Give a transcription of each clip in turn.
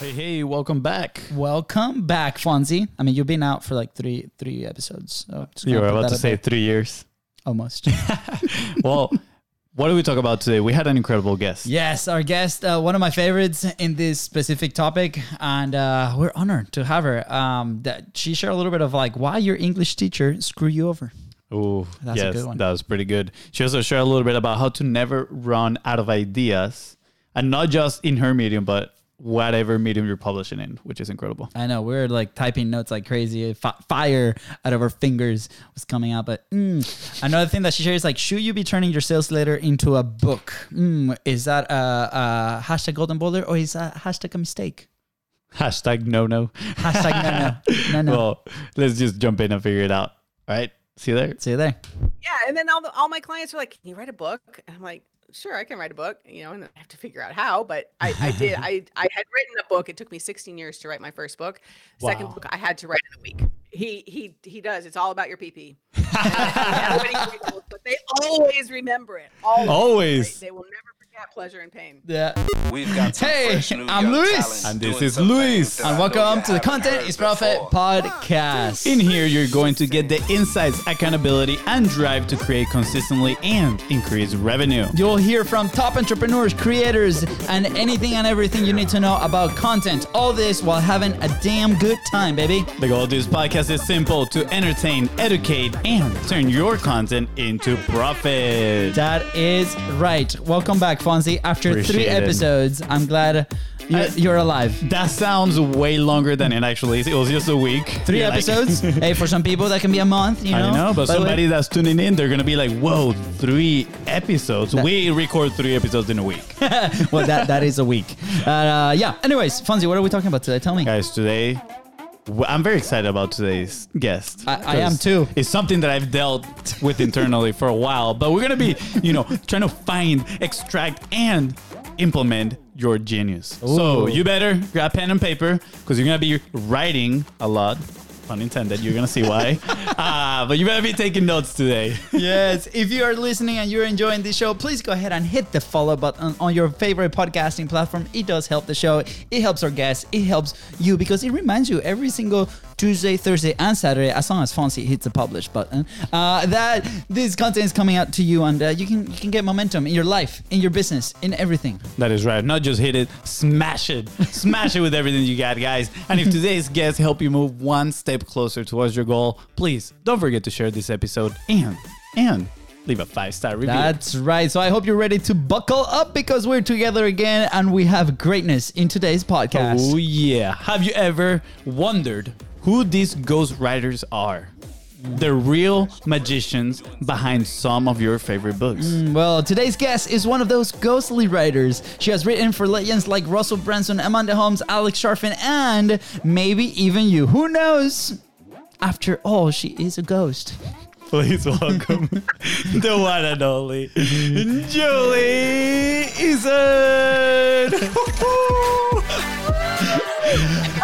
Hey, hey, welcome back. Welcome back, Fonzie. I mean, you've been out for like three three episodes. So You were about to say there. three years. almost. Well, what do we talk about today? We had an incredible guest. yes, our guest, uh, one of my favorites in this specific topic, and uh, we're honored to have her. Um, that she shared a little bit of like why your English teacher screw you over. Ooh, That's a yes, good one. that was pretty good. She also shared a little bit about how to never run out of ideas, and not just in her medium, but whatever medium you're publishing in, which is incredible. I know we're like typing notes like crazy. Fi fire out of our fingers was coming out. But mm. another thing that she shares is like, should you be turning your sales letter into a book? Mm. Is that a, a hashtag golden boulder or is that hashtag a mistake? Hashtag no no. Hashtag no no no no. Well, let's just jump in and figure it out. All right, see you there. See you there. Yeah, and then all the, all my clients were like, "Can you write a book?" And I'm like, "Sure, I can write a book." You know, and I have to figure out how, but I, I did. I I had written a book. It took me 16 years to write my first book. Second book I had to write in a week. He he he does. It's all about your PP. But they always remember it. Always. Always. They, they will never forget pleasure and pain. Yeah. We've got some Hey, I'm Luis. And this is Luis. And welcome to the Content is Profit podcast. In here, you're going to get the insights, accountability, and drive to create consistently and increase revenue. You'll hear from top entrepreneurs, creators, and anything and everything you need to know about content. All this while having a damn good time, baby. The goal of this podcast is simple to entertain, educate, and turn your content into profit. That is right. Welcome back, Fonzie. After three Appreciate it. episodes, I'm glad you're, I- you're alive. That sounds way longer than it actually is. It was just a week. Three You're like- episodes. hey, for some people that can be a month. You know. I know, but By the way- somebody that's tuning in, they're gonna be like, "Whoa, three episodes! we record three episodes in a week." well, that that is a week. Uh, yeah. Anyways, Fonzie, what are we talking about today? Tell me. Guys, today I'm very excited about today's guest. I- I am too. It's something that I've dealt with internally for a while, but we're gonna be, you know, trying to find, extract, and implement your genius. So you better grab pen and paper because you're gonna be writing a lot. Pun intended. You're gonna see why. uh, but you better be taking notes today. yes, if you are listening and you're enjoying this show, please go ahead and hit the follow button on your favorite podcasting platform. It does help the show. It helps our guests. It helps you because it reminds you every single Tuesday, Thursday, and Saturday, as long as Fonzie hits the publish button, uh, that this content is coming out to you and uh, you can you can get momentum in your life, in your business, in everything. That is right. Not just hit it, smash it. Smash it with everything you got, guys. And if today's guests help you move one step closer towards your goal, please don't forget to share this episode and and leave a five-star review. That's right. So I hope you're ready to buckle up because we're together again and we have greatness in today's podcast. oh yeah. Have you ever wondered who these ghost writers are? The real magicians behind some of your favorite books. Mm, well, today's guest is one of those ghostly writers. She has written for legends like Russell Brunson, Amanda Holmes, Alex Charfen, and maybe even you. Who knows? After all, she is a ghost. Please welcome the one and only Julie Eason.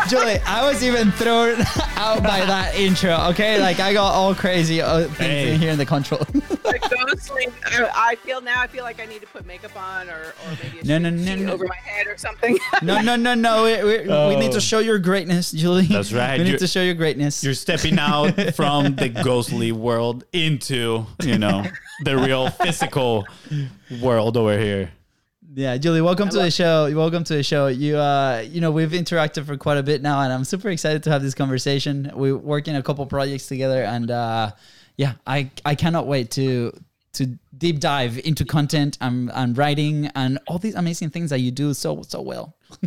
Julie, I was even thrown out by that intro, okay? Like, I got all crazy uh, things Hey. in here in the control. Like ghostly, I I feel now. I feel like I need to put makeup on, or or maybe a No, no, sheet- no, sheet no. over my head or something. no, no, no, no. We, we, we need Oh. to show your greatness, Julie. That's right. We need You're- to show your greatness. You're stepping out from the ghostly world into, you know, the real physical world over here. Yeah, Julie, welcome to the love- show. Welcome to the show. You, uh, you know, we've interacted for quite a bit now, and I'm super excited to have this conversation. We're working a couple projects together, and uh, yeah, I, I cannot wait to to deep dive into content and, and writing and all these amazing things that you do so so well.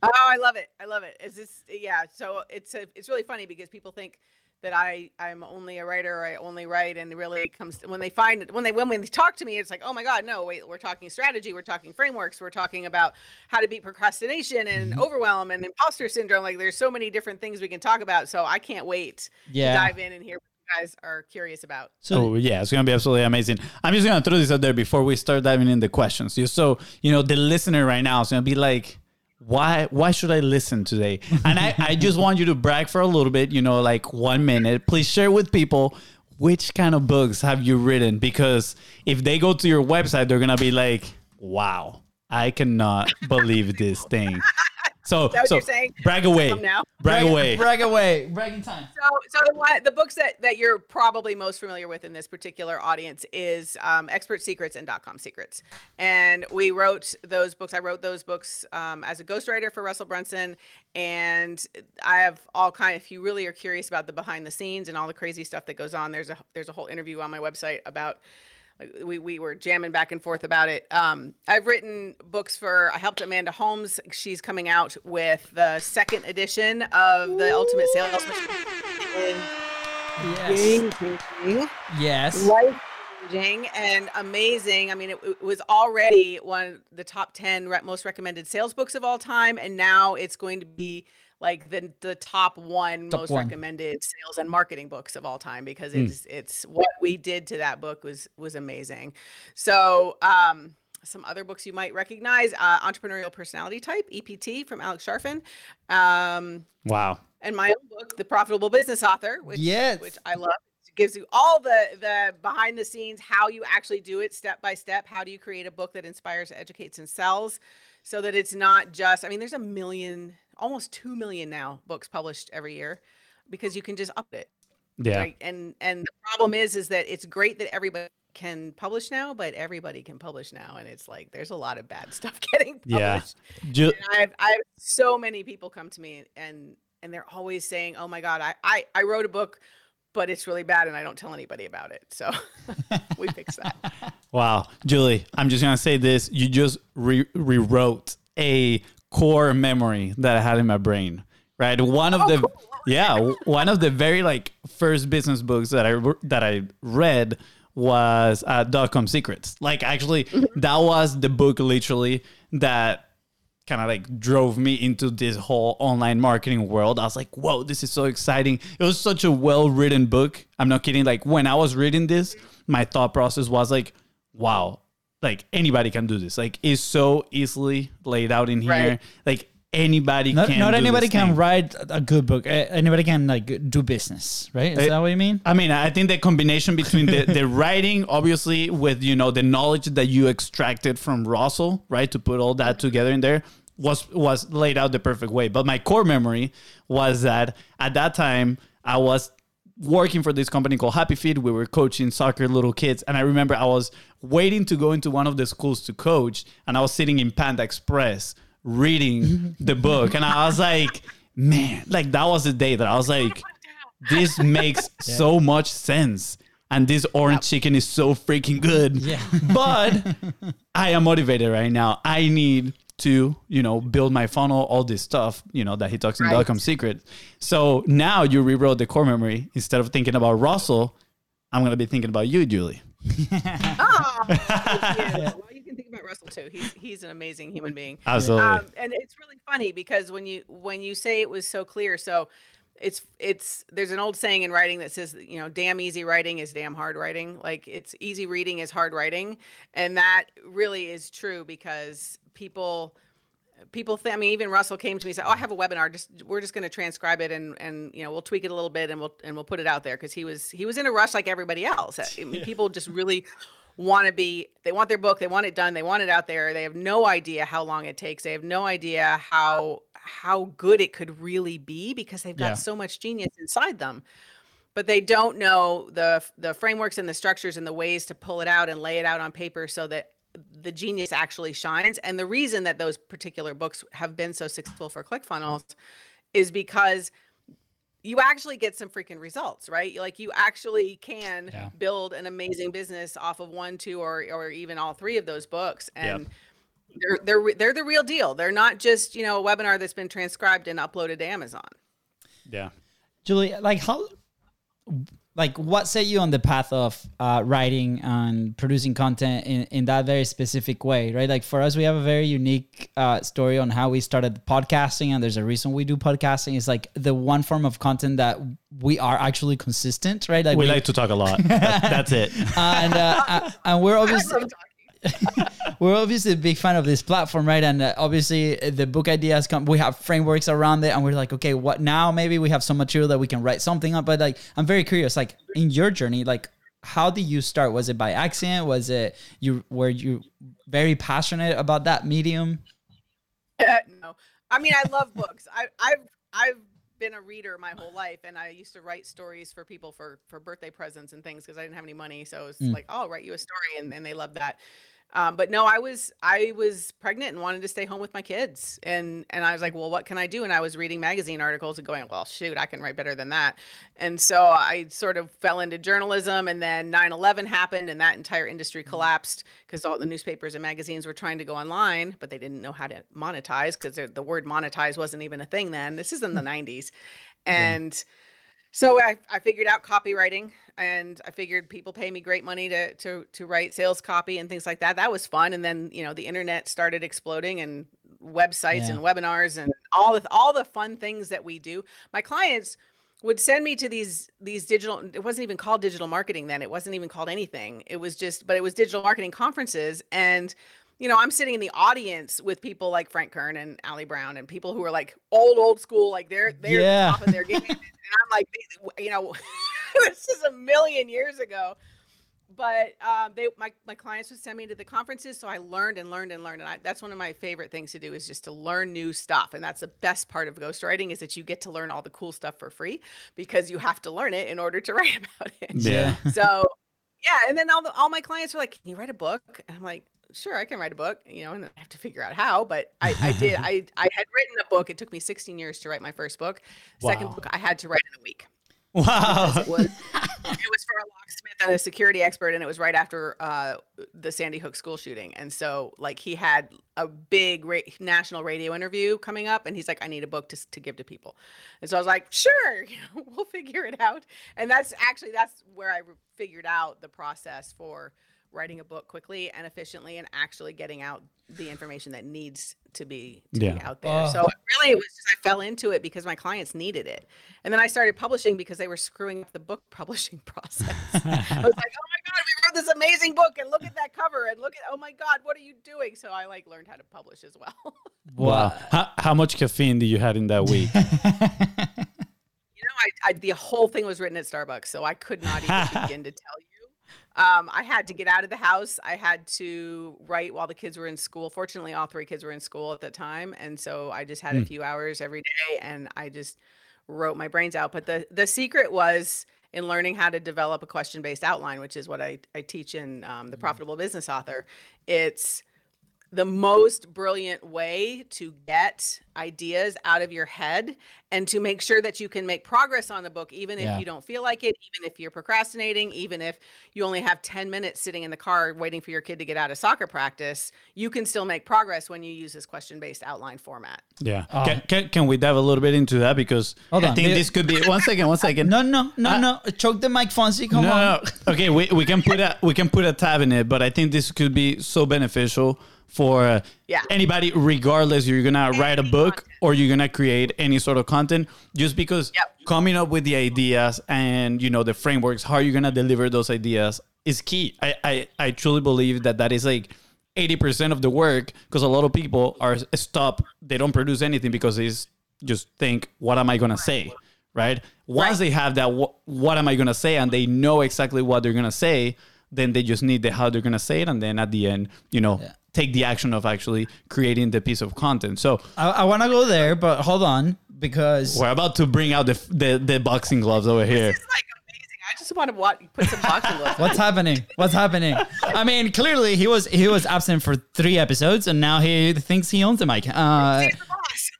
Oh, I love it. I love it. Is this yeah, so it's a, it's really funny because people think that I I'm only a writer or I only write and really it comes when they find when they when, when they talk to me it's like, "Oh my god, no, wait, we're talking strategy, we're talking frameworks, we're talking about how to beat procrastination and mm-hmm. overwhelm and imposter syndrome. Like there's so many different things we can talk about. So I can't wait Yeah. to dive in and hear what you guys are curious about. So oh yeah, it's gonna be absolutely amazing. I'm just gonna throw this out there before we start diving in the questions. Just so you know, the listener right now is gonna be like, why why should I listen today? And I, I just want you to brag for a little bit, you know, like one minute. Please share with people which kind of books have you written? Because if they go to your website, they're gonna be like, wow, I cannot believe this thing. So, that what so you're saying? brag away. Now. Brag away. Brag away. Bragging time. So, so the, one, the books that, that you're probably most familiar with in this particular audience is um, Expert Secrets and Dot Com Secrets. And we wrote those books. I wrote those books um, as a ghostwriter for Russell Brunson. And I have all kind. If you really are curious about the behind the scenes and all the crazy stuff that goes on, there's a there's a whole interview on my website about like, we, we were jamming back and forth about it. Um, I've written books for, I helped Amanda Holmes. She's coming out with the second edition of the Ultimate Sales Machine. Yes. Yes. Life changing and amazing. I mean, it, it was already one of the top 10 most recommended sales books of all time. And now it's going to be like the the top one Top most one. recommended sales and marketing books of all time because Mm. it's it's what we did to that book was was amazing. So um some other books you might recognize uh, entrepreneurial personality type ept from alex charfen um, Wow. and my own book the profitable business author which, Yes. which i love it gives you all the the behind the scenes how you actually do it step by step how do you create a book that inspires educates and sells so that it's not just i mean there's a million almost 2 million now books published every year because you can just up it Yeah. right and and the problem is is that it's great that everybody can publish now but everybody can publish now and it's like there's a lot of bad stuff getting Yeah. published Ju- I've I have so many people come to me and and they're always saying, "Oh my god, I I, I wrote a book, but it's really bad and I don't tell anybody about it." So we fixed that. Wow, Julie, I'm just gonna say this: you just re- rewrote a core memory that I had in my brain. Right, one of the yeah, one of the very like first business books that I that I read was uh, Dot Com Secrets. Like, actually, that was the book literally that kind of like drove me into this whole online marketing world. I was like, whoa, this is so exciting. It was such a well written book. I'm not kidding. Like when I was reading this, my thought process was like, wow, like anybody can do this. Like it's so easily laid out in here. Right. Like anybody Not, can not do anybody this can thing. write a good book. Anybody can like do business, right? Is Eh, that what you mean? I mean, I think the combination between the, the writing, obviously, with you know the knowledge that you extracted from Russell, right, to put all that together in there, was was laid out the perfect way. But my core memory was that at that time I was working for this company called Happy Feet. We were coaching soccer little kids, and I remember I was waiting to go into one of the schools to coach, and I was sitting in Panda Express reading the book, and I was like, man, like that was the day that I was like this makes so much sense. And this orange chicken is so freaking good. Yeah. But I am motivated right now. I need to, you know, build my funnel, all this stuff, you know, that he talks in Right. Dotcom Secret. So now you rewrote the core memory. Instead of thinking about Russell, I'm going to be thinking about you, Julie. Oh, thank you. well, you can think about Russell too. He's he's an amazing human being. Absolutely. Um, and it's really funny because when you when you say it was so clear, so it's it's there's an old saying in writing that says you know damn easy writing is damn hard writing. Like it's easy reading is hard writing, and that really is true because people people think, I mean, even Russell came to me and said, "Oh, I have a webinar. Just we're just going to transcribe it and and you know we'll tweak it a little bit and we'll and we'll put it out there because he was he was in a rush like everybody else. I mean, people just really want to be they want their book they want it done they want it out there they have no idea how long it takes they have no idea how how good it could really be because they've got Yeah. so much genius inside them but they don't know the the frameworks and the structures and the ways to pull it out and lay it out on paper so that the genius actually shines and the reason that those particular books have been so successful for ClickFunnels is because you actually get some freaking results right like you actually can Yeah. build an amazing business off of one two or or even all three of those books and they're they're they're the real deal they're not just you know a webinar that's been transcribed and uploaded to amazon yeah. Julie, like how, like what set you on the path of uh, writing and producing content in, in that very specific way, right? Like for us, we have a very unique uh, story on how we started podcasting, and there's a reason we do podcasting. It's like the one form of content that we are actually consistent, right? Like We like to talk a lot. That- that's it. and uh, uh, and we're obviously love talking. we're obviously a big fan of this platform, right? And uh, obviously, uh, the book ideas come. We have frameworks around it, and we're like, okay, what now? Maybe we have some material that we can write something up. But like, I'm very curious. Like, in your journey, like, how did you start? Was it by accident? Was it you? Were you very passionate about that medium? no I mean, I love books. I, I've I've been a reader my whole life, and I used to write stories for people for for birthday presents and things because I didn't have any money. So it was Mm. like, oh, I'll write you a story, and, and they loved that. Um, but no, I was I was pregnant and wanted to stay home with my kids, and and I was like, well, what can I do? And I was reading magazine articles and going, well, shoot, I can write better than that. And so I sort of fell into journalism, and then 9/11 happened, and that entire industry collapsed because all the newspapers and magazines were trying to go online, but they didn't know how to monetize because the word monetize wasn't even a thing then. This is in the 90s, and so I, I figured out copywriting and I figured people pay me great money to, to to write sales copy and things like that. That was fun. And then, you know, the internet started exploding and websites Yeah. and webinars and all the all the fun things that we do. My clients would send me to these these digital it wasn't even called digital marketing then. It wasn't even called anything. It was just but it was digital marketing conferences and you know, I'm sitting in the audience with people like Frank Kern and Ali Brown and people who are like old, old school, like they're they're Yeah. top of their game. and I'm like, you know, this is a million years ago. But um, they, my my clients would send me to the conferences, so I learned and learned and learned. And I, that's one of my favorite things to do is just to learn new stuff. And that's the best part of ghostwriting is that you get to learn all the cool stuff for free because you have to learn it in order to write about it Yeah. so yeah and then all the all my clients were like can you write a book and i'm like sure i can write a book you know and i have to figure out how but i, I did i i had written a book. It took me 16 years to write my first book. Second book i had to write in a week. Wow. it was it was for a locksmith and a security expert and it was right after uh the sandy hook school shooting. And so like he had a big ra- national radio interview coming up and he's like i need a book to, to give to people. And so i was like sure you know, we'll figure it out. And that's actually that's where i re- figured out the process for writing a book quickly and efficiently and actually getting out the information that needs to be to be out there. Oh. So really it was just I fell into it because my clients needed it. And then I started publishing because they were screwing up the book publishing process. I was like, "Oh my god, we wrote this amazing book and look at that cover and look at oh my god, what are you doing?" So I like learned how to publish as well. Wow. How, how much caffeine did you had in that week? You know, I, I the whole thing was written at Starbucks, so I could not even begin to tell you. Um, I had to get out of the house. I had to write while the kids were in school. Fortunately, all three kids were in school at the time, and so I just had a few hours every day, and I just wrote my brains out. But the the secret was in learning how to develop a question based outline, which is what I I teach in um, the Profitable Business Author. It's the most brilliant way to get ideas out of your head and to make sure that you can make progress on the book even if Yeah. you don't feel like it even if you're procrastinating even if you only have 10 minutes sitting in the car waiting for your kid to get out of soccer practice you can still make progress when you use this question based outline format Yeah. Oh. Can, can, can we dive a little bit into that? Because Hold I on. think Yeah. this could be. One second, one second. No, no, no, Uh, no. Choke the mic, Fonzie. Come no, on. no, no. Okay, we, we can put a we can put a tab in it, but I think this could be so beneficial for uh, Yeah. anybody, regardless you're gonna write a book content. or you're gonna create any sort of content. Just because Yep. coming up with the ideas and you know the frameworks, how you're gonna deliver those ideas is key. I I, I truly believe that that is like. 80% of the work because a lot of people are stop they don't produce anything because they just think what am i going to say right once Right. they have that what, what am i going to say and they know exactly what they're going to say then they just need the how they're going to say it and then at the end you know Yeah. Take the action of actually creating the piece of content so I, I want to go there, but hold on because we're about to bring out the the, the boxing gloves over here it's like i just want to watch, put some boxing gloves What's happening? What's happening? I mean, clearly he was he was absent for three episodes, and now he thinks he owns the mic. Uh, He's the boss.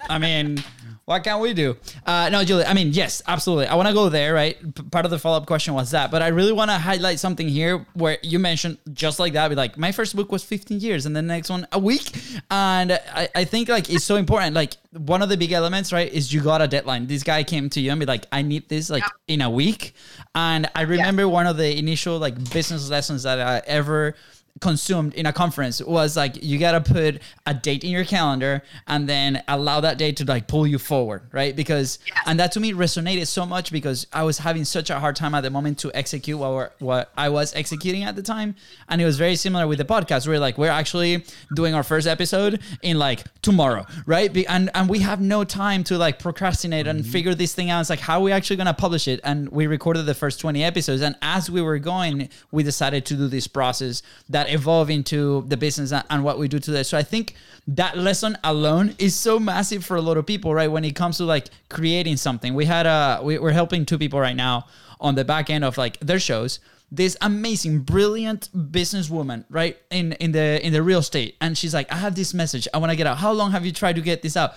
I mean, what can't we do? Uh, no, Julie. I mean, yes, absolutely. I want to go there. Right. P- part of the follow up question was that, but I really want to highlight something here where you mentioned just like that. Be like, my first book was 15 years, and the next one a week, and I, I think like it's so important. Like one of the big elements, right, is you got a deadline. This guy came to you and be like, I need this like in a week, and I remember one of the initial like business lessons that I ever consumed in a conference was like you gotta put a date in your calendar and then allow that date to like pull you forward right? Because and that to me resonated so much because i was having such a hard time at the moment to execute what, we're, what i was executing at the time. And it was very similar with the podcast. We're like we're actually doing our first episode in like tomorrow right? Be- and and we have no time to like procrastinate and mm-hmm. figure this thing out. It's like how are we actually gonna publish it? And we recorded the first 20 episodes. And as we were going we decided to do this process that that evolve into the business and, what we do today. So I think that lesson alone is so massive for a lot of people, right? When it comes to like creating something, we had a we, we're helping two people right now on the back end of like their shows. This amazing brilliant businesswoman right in in the in the real estate. And she's like i have this message. I want to get out. How long have you tried to get this out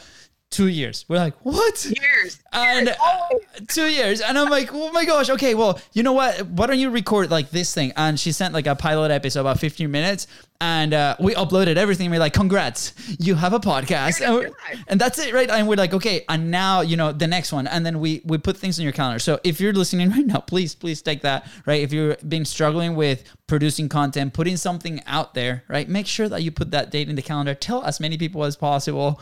two years. We're like what? Years. and Years, two years. And i'm like oh my gosh okay well you know what? Why don't you record like this thing? And she sent like a pilot episode about 15 minutes and uh, we uploaded everything. We're like congrats you have a podcast. And, and that's it right? And we're like okay and now you know the next one. And then we we put things in your calendar. So if you're listening right now please please take that right? If you're been struggling with producing content putting something out there right? Make sure that you put that date in the calendar. Tell as many people as possible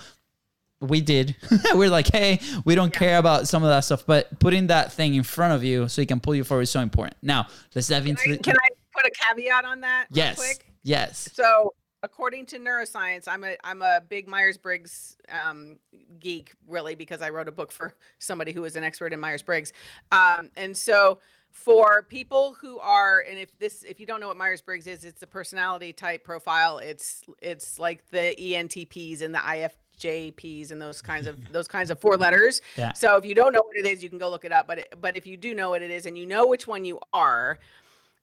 we did. We're like, hey, we don't care about some of that stuff, but putting that thing in front of you so you can pull you forward is so important. Now, let's dive into Can I, the. can I put a caveat on that? yes, quick? yes. So, according to neuroscience, I'm a I'm a big Myers Briggs um, geek, really, because I wrote a book for somebody who is an expert in Myers Briggs. Um, and so, for people who are, and if this, if you don't know what Myers Briggs is, it's a personality type profile. It's it's like the ENTPs and the IFJPs and those kinds of those kinds of four letters. Yeah. So if you don't know what it is, you can go look it up. But it, but if you do know what it is and you know which one you are,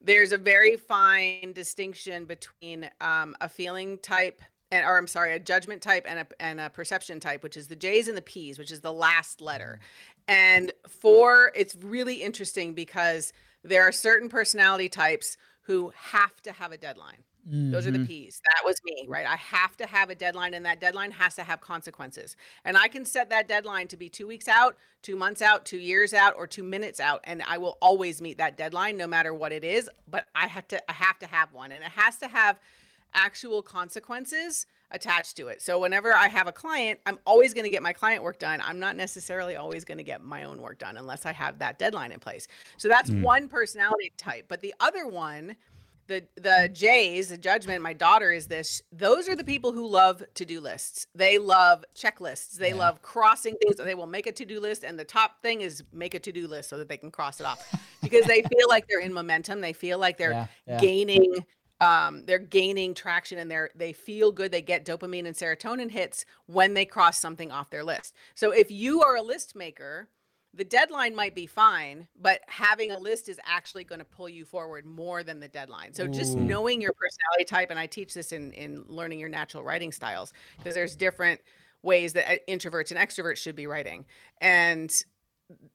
there's a very fine distinction between um, a feeling type and or I'm sorry, a judgment type and a and a perception type, which is the J's and the P's, which is the last letter. And for it's really interesting because there are certain personality types who have to have a deadline. Those are the mm-hmm. P's. That was me, right? I have to have a deadline, and that deadline has to have consequences. And I can set that deadline to be two weeks out, two months out, two years out, or two minutes out, and I will always meet that deadline, no matter what it is. But I have to, I have to have one, and it has to have actual consequences attached to it. So whenever I have a client, I'm always going to get my client work done. I'm not necessarily always going to get my own work done unless I have that deadline in place. So that's mm. one personality type. But the other one the the J's, the judgment, my daughter is this. Those are the people who love to-do lists. They love checklists. They love crossing things. They will make a to-do list and the top thing is make a to-do list so that they can cross it off because they feel like they're in momentum. They feel like they're Yeah, yeah. gaining um, they're gaining traction and they're they feel good. They get dopamine and serotonin hits when they cross something off their list. So if you are a list maker, the deadline might be fine, but having a list is actually going to pull you forward more than the deadline. So just Ooh. knowing your personality type, and I teach this in in learning your natural writing styles, because there's different ways that uh, introverts and extroverts should be writing, and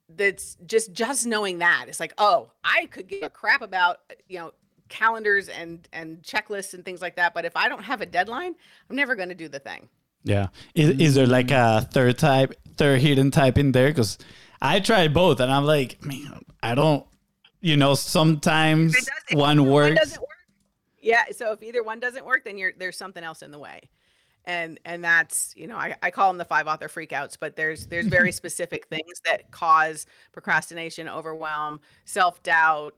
that's just just knowing that it's like, oh, I could give a crap about uh, you know calendars and and checklists and things like that, but if I don't have a deadline, I'm never going to do the thing. Yeah. Is, is there like a third type, third hidden type in there? Because I tried both and I'm like, man, I don't, you know, sometimes one works. doesn't work, yeah. So if either one doesn't work, then you're there's something else in the way, and and that's you know I, I call them the five author freakouts, but there's there's very specific things that cause procrastination, overwhelm, self doubt,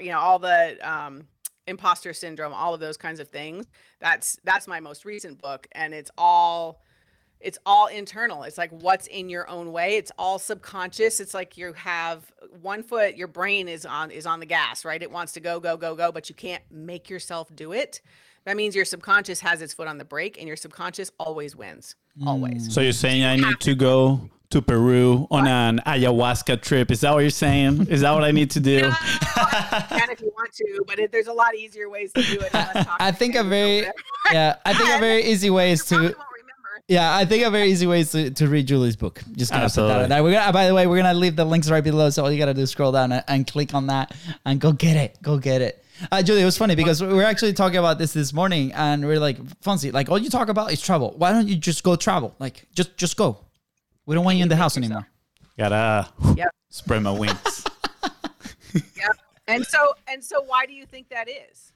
you know all the um, imposter syndrome, all of those kinds of things. That's that's my most recent book, and it's all it's all internal. It's like what's in your own way? It's all subconscious. It's like you have one foot your brain is on is on the gas right? It wants to go go go go but you can't make yourself do it. That means your subconscious has its foot on the brake and your subconscious always wins. Always. So you're saying I need to go to Peru on an ayahuasca trip? Is that what you're saying? Is that what I need to do? you can if you want to but it, there's a lot easier ways to do it. Than us talking I think a very yeah, I think a very easy way is to won't remember yeah, I think a very easy way is to, to read Julie's book. Just gonna put that Absolutely. out there. We're gonna, by the way, we're gonna leave the links right below, so all you gotta do is scroll down and, and click on that and go get it. Go get it. Uh, Julie, it was funny because we were actually talking about this this morning, and we are like, Fonzie, like all you talk about is travel. Why don't you just go travel? Like, just just go. We don't want you in the house anymore. Gotta Yep. spread my wings. Yep. And so and so why do you think that is?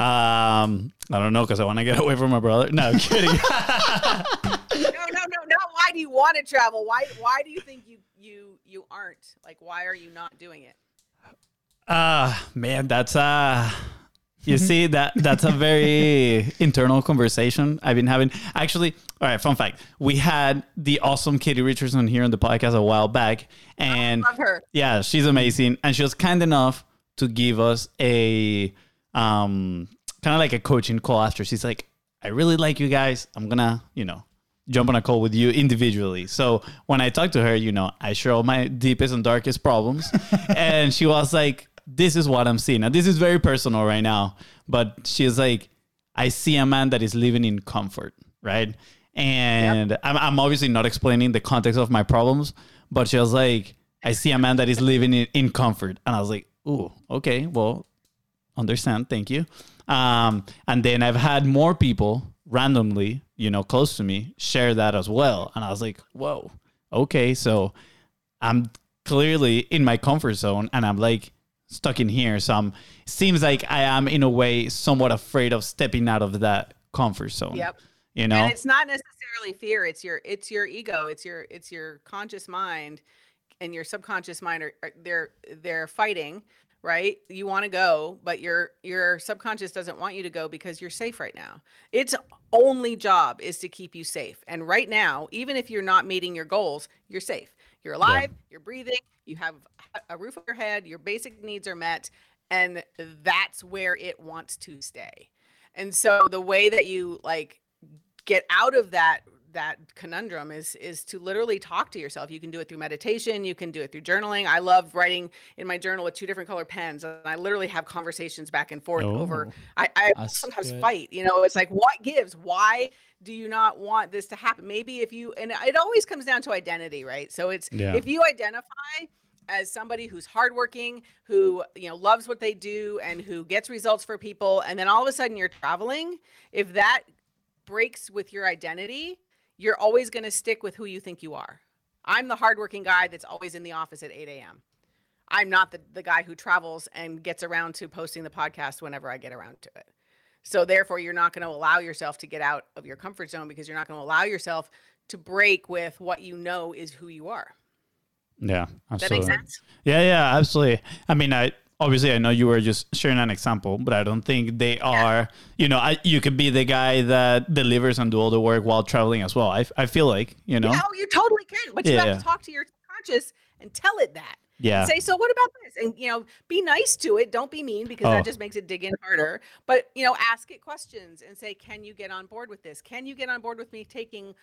Um, I don't know because I want to get away from my brother. No, I'm kidding. No, no, no, not why do you want to travel? Why why do you think you you you aren't? Like why are you not doing it? Ah, man, that's uh you see that that's a very internal conversation I've been having. Actually, all right, fun fact. We had the awesome Katie Richardson here on the podcast a while back and Love her. yeah, she's amazing and she was kind enough to give us a um kind of like a coaching call after. She's like, I really like you guys. I'm gonna, you know, jump on a call with you individually. So when I talked to her, you know, I share all my deepest and darkest problems. and she was like, This is what I'm seeing. Now, this is very personal right now, but she's like, I see a man that is living in comfort, right? And I'm, I'm obviously not explaining the context of my problems, but she was like, I see a man that is living in, in comfort. And I was like, Ooh, okay, well, understand. Thank you. Um, and then I've had more people randomly, you know, close to me share that as well. And I was like, whoa, okay. So I'm clearly in my comfort zone and I'm like stuck in here. So I'm, seems like I am in a way somewhat afraid of stepping out of that comfort zone. Yep. You know, and it's not necessarily fear it's your it's your ego it's your it's your conscious mind and your subconscious mind are, are they're they're fighting right? You want to go but your your subconscious doesn't want you to go because you're safe right now. Its only job is to keep you safe and right now even if you're not meeting your goals you're safe. You're alive you're breathing you have a roof over your head your basic needs are met and that's where it wants to stay. And so the way that you like get out of that that conundrum is is to literally talk to yourself. You can do it through meditation you can do it through journaling. I love writing in my journal with two different color pens and i literally have conversations back and forth over Oh, i, I sometimes good. fight you know it's like what gives? Why do you not want this to happen? Maybe if you and it always comes down to identity right? So it's Yeah. if you identify as somebody who's hardworking, who you know loves what they do, and who gets results for people, and then all of a sudden you're traveling, if that breaks with your identity, you're always going to stick with who you think you are. I'm the hardworking guy that's always in the office at 8 a.m. I'm not the, the guy who travels and gets around to posting the podcast whenever I get around to it. So therefore, you're not going to allow yourself to get out of your comfort zone because you're not going to allow yourself to break with what you know is who you are. yeah, Does that make absolutely. sense? Yeah, yeah, absolutely. I mean, I obviously I know you were just sharing an example, but I don't think they are. You know, I, you could be the guy that delivers and do all the work while traveling as well. I, I feel like you know. Oh, you totally can, but you Yeah. have to talk to your conscious and tell it that. Yeah. Say, so what about this? And you know, be nice to it. Don't be mean because Oh. that just makes it dig in harder. But you know, ask it questions and say, can you get on board with this? Can you get on board with me taking, you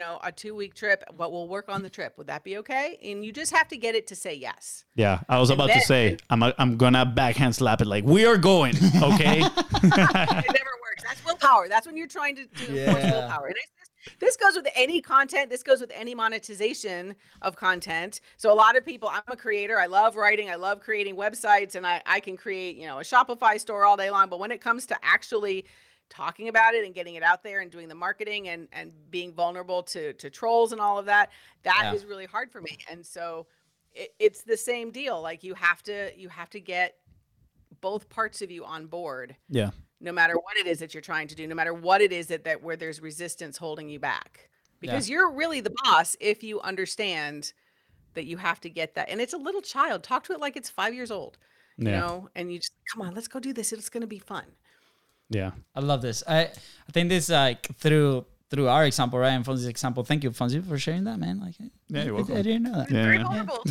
know, a two week trip? But we'll work on the trip. Would that be okay? And you just have to get it to say yes. Yeah, I was about to say I'm i I'm gonna backhand slap it like we are going, okay? it never works. That's willpower. That's when you're trying to, do Yeah. willpower. And it's, this, this goes with any content. This goes with any monetization of content. So a lot of people, I'm a creator. I love writing. I love creating websites, and I, I can create, you know, a Shopify store all day long. But when it comes to actually talking about it and getting it out there and doing the marketing and and being vulnerable to to trolls and all of that, that is Yeah. really hard for me. And so it, it's the same deal. Like you have to you have to get both parts of you on board yeah, no matter what it is that you're trying to do, no matter what it is that, that where there's resistance holding you back. Because you're really the boss if you understand that you have to get that. And it's a little child. Talk to it like it's five years old. You Yeah. know, and you just come on, let's go do this. It's gonna be fun. Yeah, I love this. I I think this like through through our example, right? And Fonzie's example. Thank you, Fonzie, for sharing that, man. Like, Yeah, you're I- welcome. I, didn't know that. Very yeah. vulnerable.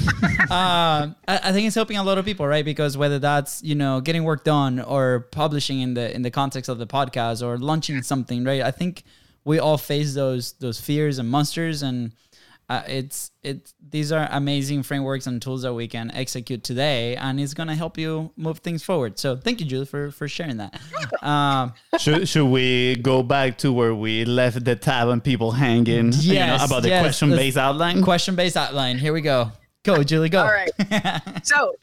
um, I, I think it's helping a lot of people, right? Because whether that's you know getting work done or publishing in the in the context of the podcast or launching something, right? I think we all face those those fears and monsters, and uh, it's it's these are amazing frameworks and tools that we can execute today, and it's gonna help you move things forward. So thank you, Julie, for for sharing that. Um, should should we go back to where we left the tab and people hanging? you know, about the yes, question based outline. question based outline. Here we go. Go, Julie. Go. All right. So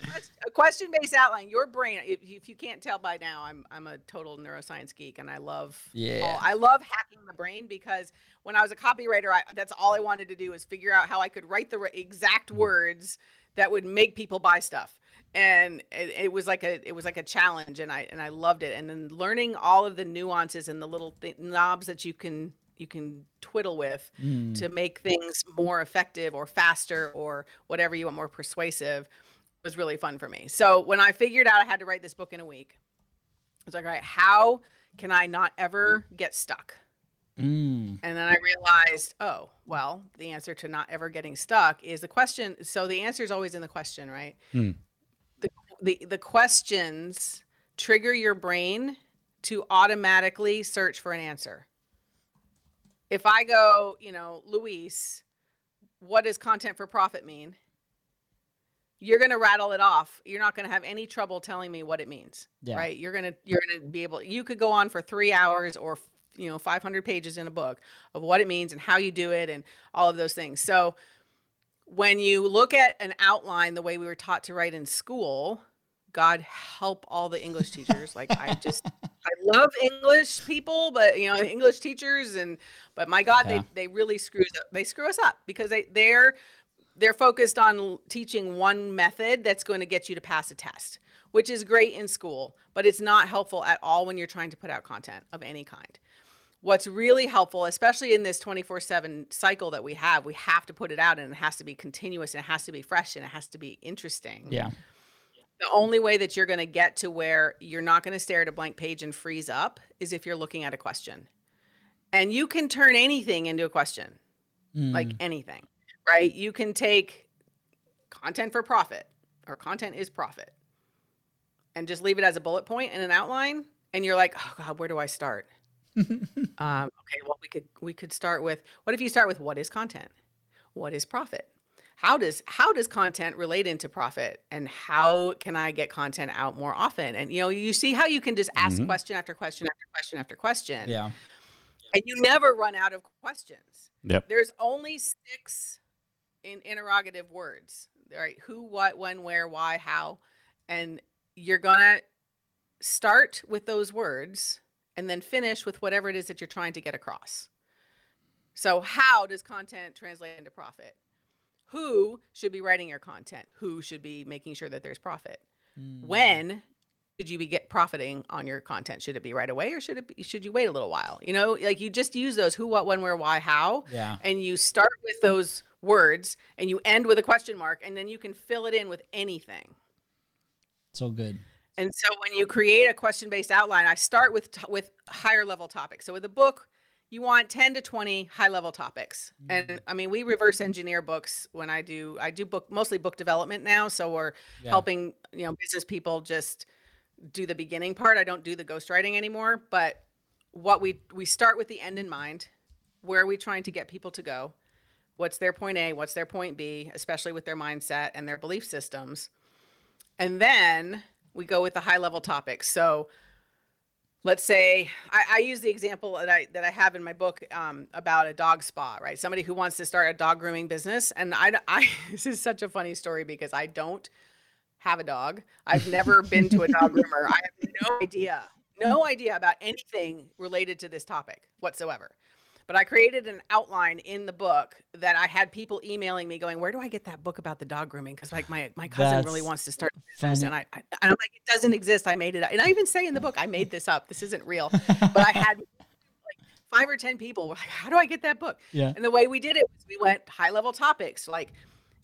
a question based outline. Your brain, if, if you can't tell by now, I'm I'm a total neuroscience geek and I love Yeah. all- I love hacking the brain because when I was a copywriter, I, that's all I wanted to do was figure out how I could write the exact mm-hmm. words that would make people buy stuff. And it, it was like a it was like a challenge, and I and I loved it. And then learning all of the nuances and the little th- knobs that you can you can twiddle with Mm. to make things more effective or faster or whatever you want more persuasive was really fun for me. So when I figured out I had to write this book in a week, I was like, all right, how can I not ever get stuck? Mm. And then I realized, oh, well, the answer to not ever getting stuck is the question. So the answer is always in the question, right? Hmm. The, the the questions trigger your brain to automatically search for an answer. If I go, you know, Luis, what does content for profit mean? You're going to rattle it off. You're not going to have any trouble telling me what it means, Yeah. right? You're going to you're going to be able you could go on for 3 hours or you know 500 pages in a book of what it means and how you do it and all of those things. So when you look at an outline the way we were taught to write in school, God help all the English teachers. Like I just I love English people, but you know, English teachers and but my God, Yeah. they they really screw up. They screw us up because they they're they're focused on teaching one method that's going to get you to pass a test, which is great in school, but it's not helpful at all when you're trying to put out content of any kind. What's really helpful, especially in this 24 7 cycle that we have, we have to put it out and it has to be continuous and it has to be fresh and it has to be interesting Yeah. The only way that you're going to get to where you're not going to stare at a blank page and freeze up is if you're looking at a question. And you can turn anything into a question, like Mm. anything, right? You can take content for profit or content is profit and just leave it as a bullet point in an outline. And you're like, oh God, where do I start? um, okay, well, we could we could start with what if you start with what is content? What is profit? How does how does content relate into profit? And how can I get content out more often? And you know, you see how you can just ask Mhm. question after question after question after question. Yeah. And you never run out of questions. Yep. There's only six in interrogative words, right? Who, what, when, where, why, how. And you're going to start with those words and then finish with whatever it is that you're trying to get across. So, how does content translate into profit? Who should be writing your content? Who should be making sure that there's profit? Mm. when should you be get profiting on your content should it be right away or should it be should you wait a little while you know like you just use those who what when where why how Yeah. and you start with those words and you end with a question mark and then you can fill it in with anything So good. and so when you create a question based outline i start with with higher level topics so with a book you want 10 to 20 high level topics. And mm. i mean we reverse engineer books when i do i do book mostly book development now so we're Yeah. helping you know business people just do the beginning part. I don't do the ghostwriting anymore but what we we start with the end in mind. Where are we trying to get people to go? What's their point a? What's their point b? Especially with their mindset and their belief systems. And then we go with the high level topics. So let's say I, I use the example that I that I have in my book um, about a dog spa, right? Somebody who wants to start a dog grooming business, and I, I this is such a funny story because I don't have a dog. I've never been to a dog groomer. I have no idea, no idea about anything related to this topic whatsoever. But I created an outline in the book that I had people emailing me going, "Where do I get that book about the dog grooming?" Because like my my cousin really wants to start business, and I, I and I'm like, it doesn't exist. I made it, up. and I even say in the book, I made this up. This isn't real. But I had like five or ten people were like, "How do I get that book?" Yeah. And the way we did it was we went high level topics like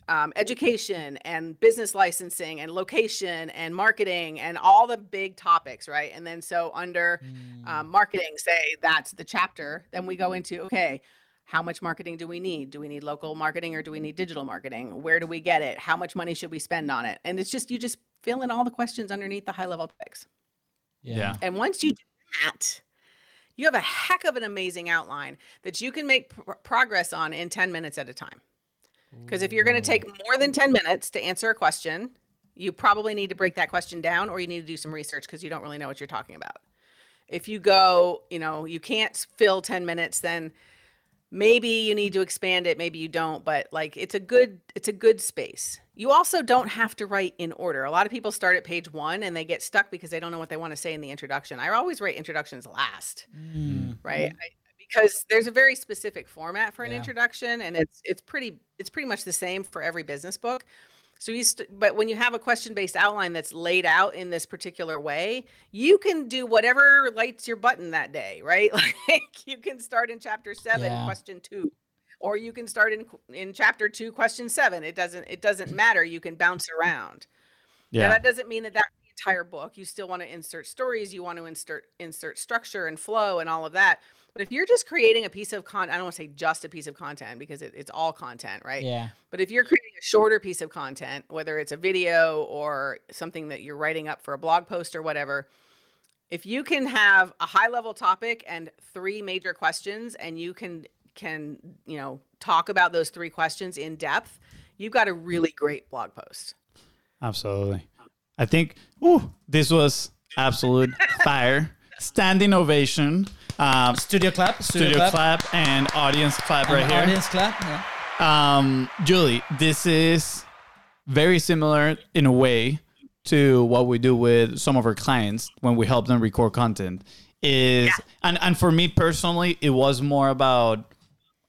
um, education and business licensing and location and marketing and all the big topics, right? And then so under Mm. um, marketing, say that's the chapter, then we go into okay, how much marketing do we need? Do we need local marketing or do we need digital marketing? Where do we get it? How much money should we spend on it? And it's just you just fill in all the questions underneath the high level topics. Yeah. And once you do that, you have a heck of an amazing outline that you can make pr- progress on in 10 minutes at a time. Because if you're going to take more than 10 minutes to answer a question, you probably need to break that question down or you need to do some research because you don't really know what you're talking about. If you go, you know, you can't fill 10 minutes, then maybe you need to expand it, maybe you don't, but like it's a good it's a good space. You also don't have to write in order. A lot of people start at page 1 and they get stuck because they don't know what they want to say in the introduction. I always write introductions last Mm. right I, because there's a very specific format for an Yeah. introduction and it's it's pretty it's pretty much the same for every business book so you st- but when you have a question based outline that's laid out in this particular way you can do whatever lights your button that day right like you can start in chapter 7 Yeah. question 2 or you can start in in chapter 2 question 7 it doesn't it doesn't matter you can bounce around now, Yeah. that doesn't mean that that's the entire book. You still want to insert stories, you want to insert insert structure and flow and all of that. But if you're just creating a piece of content, I don't want to say just a piece of content because it, it's all content, right? Yeah. But if you're creating a shorter piece of content, whether it's a video or something that you're writing up for a blog post or whatever, if you can have a high level topic and three major questions and you can can you know talk about those three questions in depth you've got a really great blog post Absolutely. I think ooh, this was absolute fire. Standing ovation. Um, Studio clap. Studio, studio clap. clap. and audience clap and right here. Audience clap. Yeah. Um, Julie, this is very similar in a way to what we do with some of our clients when we help them record content. Is and and for me personally, it was more about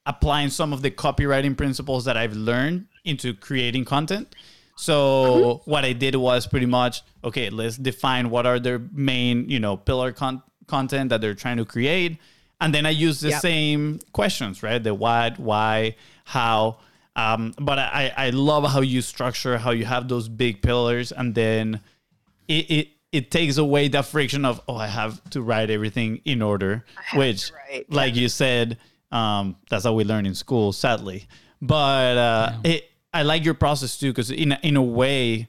applying some of the copywriting principles that I've learned into creating content. So what I did was pretty much okay. Let's define what are their main, you know, pillar con- content that they're trying to create, and then I use the Yep. same questions, right? The what, why, how. Um, but I I love how you structure, how you have those big pillars, and then it it it takes away that friction of oh I have to write everything in order, which write, like you said, um, that's how we learn in school, sadly. But uh, it, I like your process too, because in a- in a way,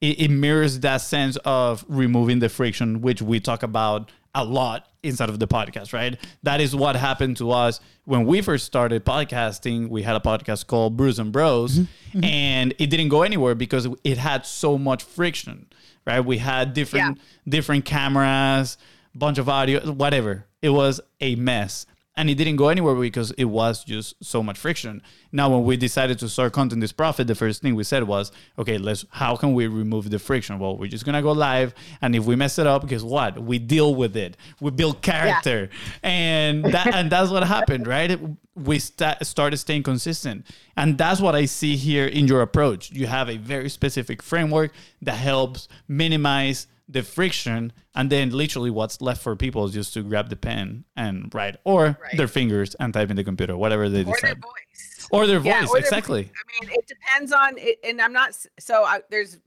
it, it mirrors that sense of removing the friction, which we talk about a lot inside of the podcast, right? That is what happened to us when we first started podcasting. We had a podcast called Brews and Bros, mm-hmm. Mm-hmm. and it didn't go anywhere because it had so much friction, right? We had different different cameras, bunch of audio, whatever. It was a mess and it didn't go anywhere because it was just so much friction. Now, when we decided to start content this profit, the first thing we said was, okay, let's how can we remove the friction? Well, we're just gonna go live, and if we mess it up, guess what? We deal with it. We build character, and that and that's what happened, right? We sta- started staying consistent, and that's what I see here in your approach. You have a very specific framework that helps minimize the friction and then literally what's left for people is just to grab the pen and write or Right. their fingers and type in the computer whatever they decide. or their voice or their voice Yeah, or their- exactly I mean, it depends on it, and I'm not so. I, there's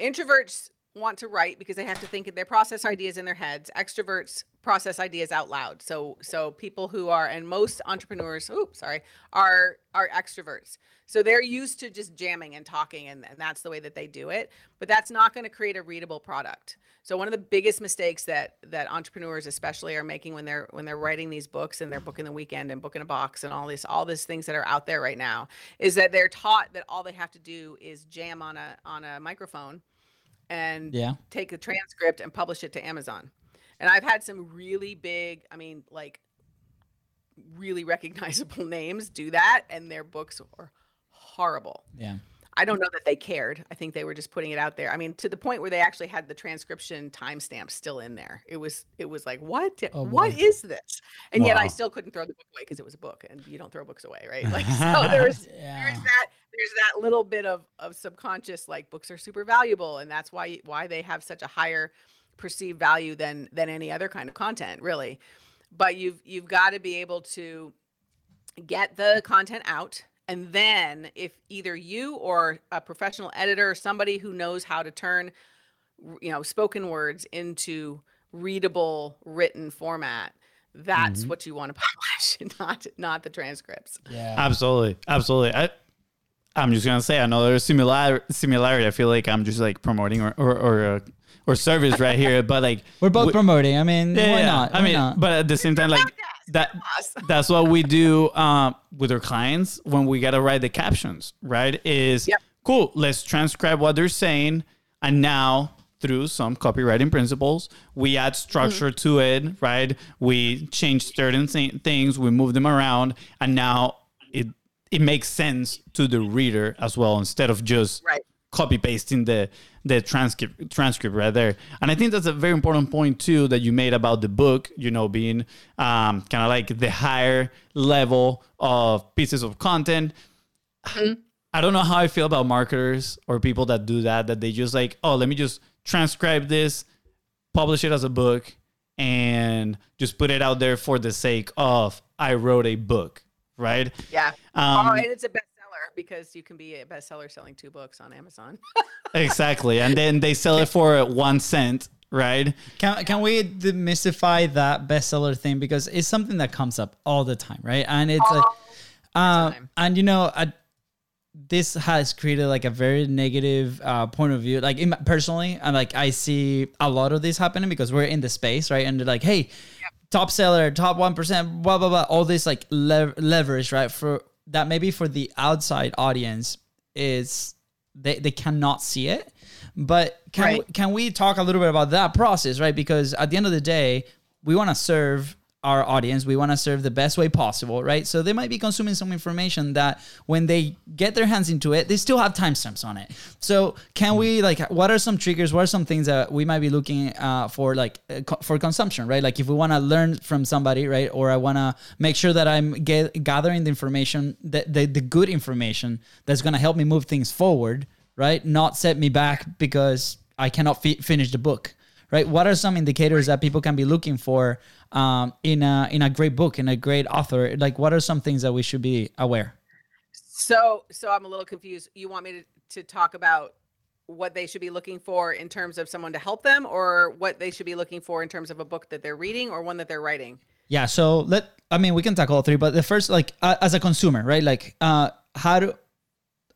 introverts want to write because they have to think they process ideas in their heads. Extroverts process ideas out loud. So so people who are and most entrepreneurs, oops, sorry, are are extroverts. So they're used to just jamming and talking, and, and that's the way that they do it. But that's not going to create a readable product. So one of the biggest mistakes that that entrepreneurs especially are making when they're when they're writing these books and they're booking the weekend and booking a box and all these all these things that are out there right now is that they're taught that all they have to do is jam on a on a microphone and Yeah. take the transcript and publish it to Amazon. And I've had some really big, I mean, like really recognizable names do that, and their books were horrible. Yeah. I don't know that they cared. I think they were just putting it out there. I mean, to the point where they actually had the transcription timestamp still in there. It was it was like, what? Oh, what is this? And yet I still couldn't throw the book away because it was a book, and you don't throw books away, right? Like so there's Yeah. there's that there's that little bit of of subconscious like books are super valuable, and that's why why they have such a higher perceived value than than any other kind of content, really. But you've you've got to be able to get the content out and then if either you or a professional editor somebody who knows how to turn you know spoken words into readable written format that's what you want to publish not not the transcripts Yeah. absolutely absolutely I, i'm just gonna say another similar similarity i feel like i'm just like promoting or or or, uh, or service right here but like We're both we- promoting. I mean, Yeah, why yeah. not? I Why mean, not? but at the same time, like Podcast, that. That's what we do um, with our clients when we gotta write the captions. Right? Is Yep. cool. Let's transcribe what they're saying, and now through some copywriting principles, we add structure to it. Right? We change certain thi- things. We move them around, and now it it makes sense to the reader as well instead of just Right. Copy pasting the the transcript transcript right there and i think that's a very important point too that you made about the book you know being um, kind of like the higher level of pieces of content. I don't know how i feel about marketers or people that do that that they just like oh let me just transcribe this publish it as a book and just put it out there for the sake of i wrote a book right? Yeah. Um, oh and it's a bestseller because you can be a bestseller selling two books on amazon exactly and then they sell it for one cent right Can, can we demystify that bestseller thing because it's something that comes up all the time, right? And it's like, uh, and you know, I, this has created like a very negative uh, point of view. Like in, personally, I'm like I see a lot of this happening because we're in the space, right? And they're like, hey, top seller, top one percent, blah blah blah, all this like lev- leverage, right? For that maybe for the outside audience is they they cannot see it. But can Right. we, can we talk a little bit about that process, right? Because at the end of the day, we want to serve our audience. We want to serve the best way possible, right? So they might be consuming some information that when they get their hands into it, they still have timestamps on it. So can we like, what are some triggers? What are some things that we might be looking uh, for, like uh, co- for consumption, right? Like if we want to learn from somebody, right? Or I want to make sure that I'm get, gathering the information, the, the, the good information that's going to help me move things forward, right? Not set me back because I cannot fi- finish the book right? What are some indicators that people can be looking for um, in a in a great book, in a great author? Like, what are some things that we should be aware? So, so I'm a little confused. You want me to, to talk about what they should be looking for in terms of someone to help them, or what they should be looking for in terms of a book that they're reading or one that they're writing? Yeah. So let I mean we can tackle all three, but the first, like uh, as a consumer, right? Like, uh, how do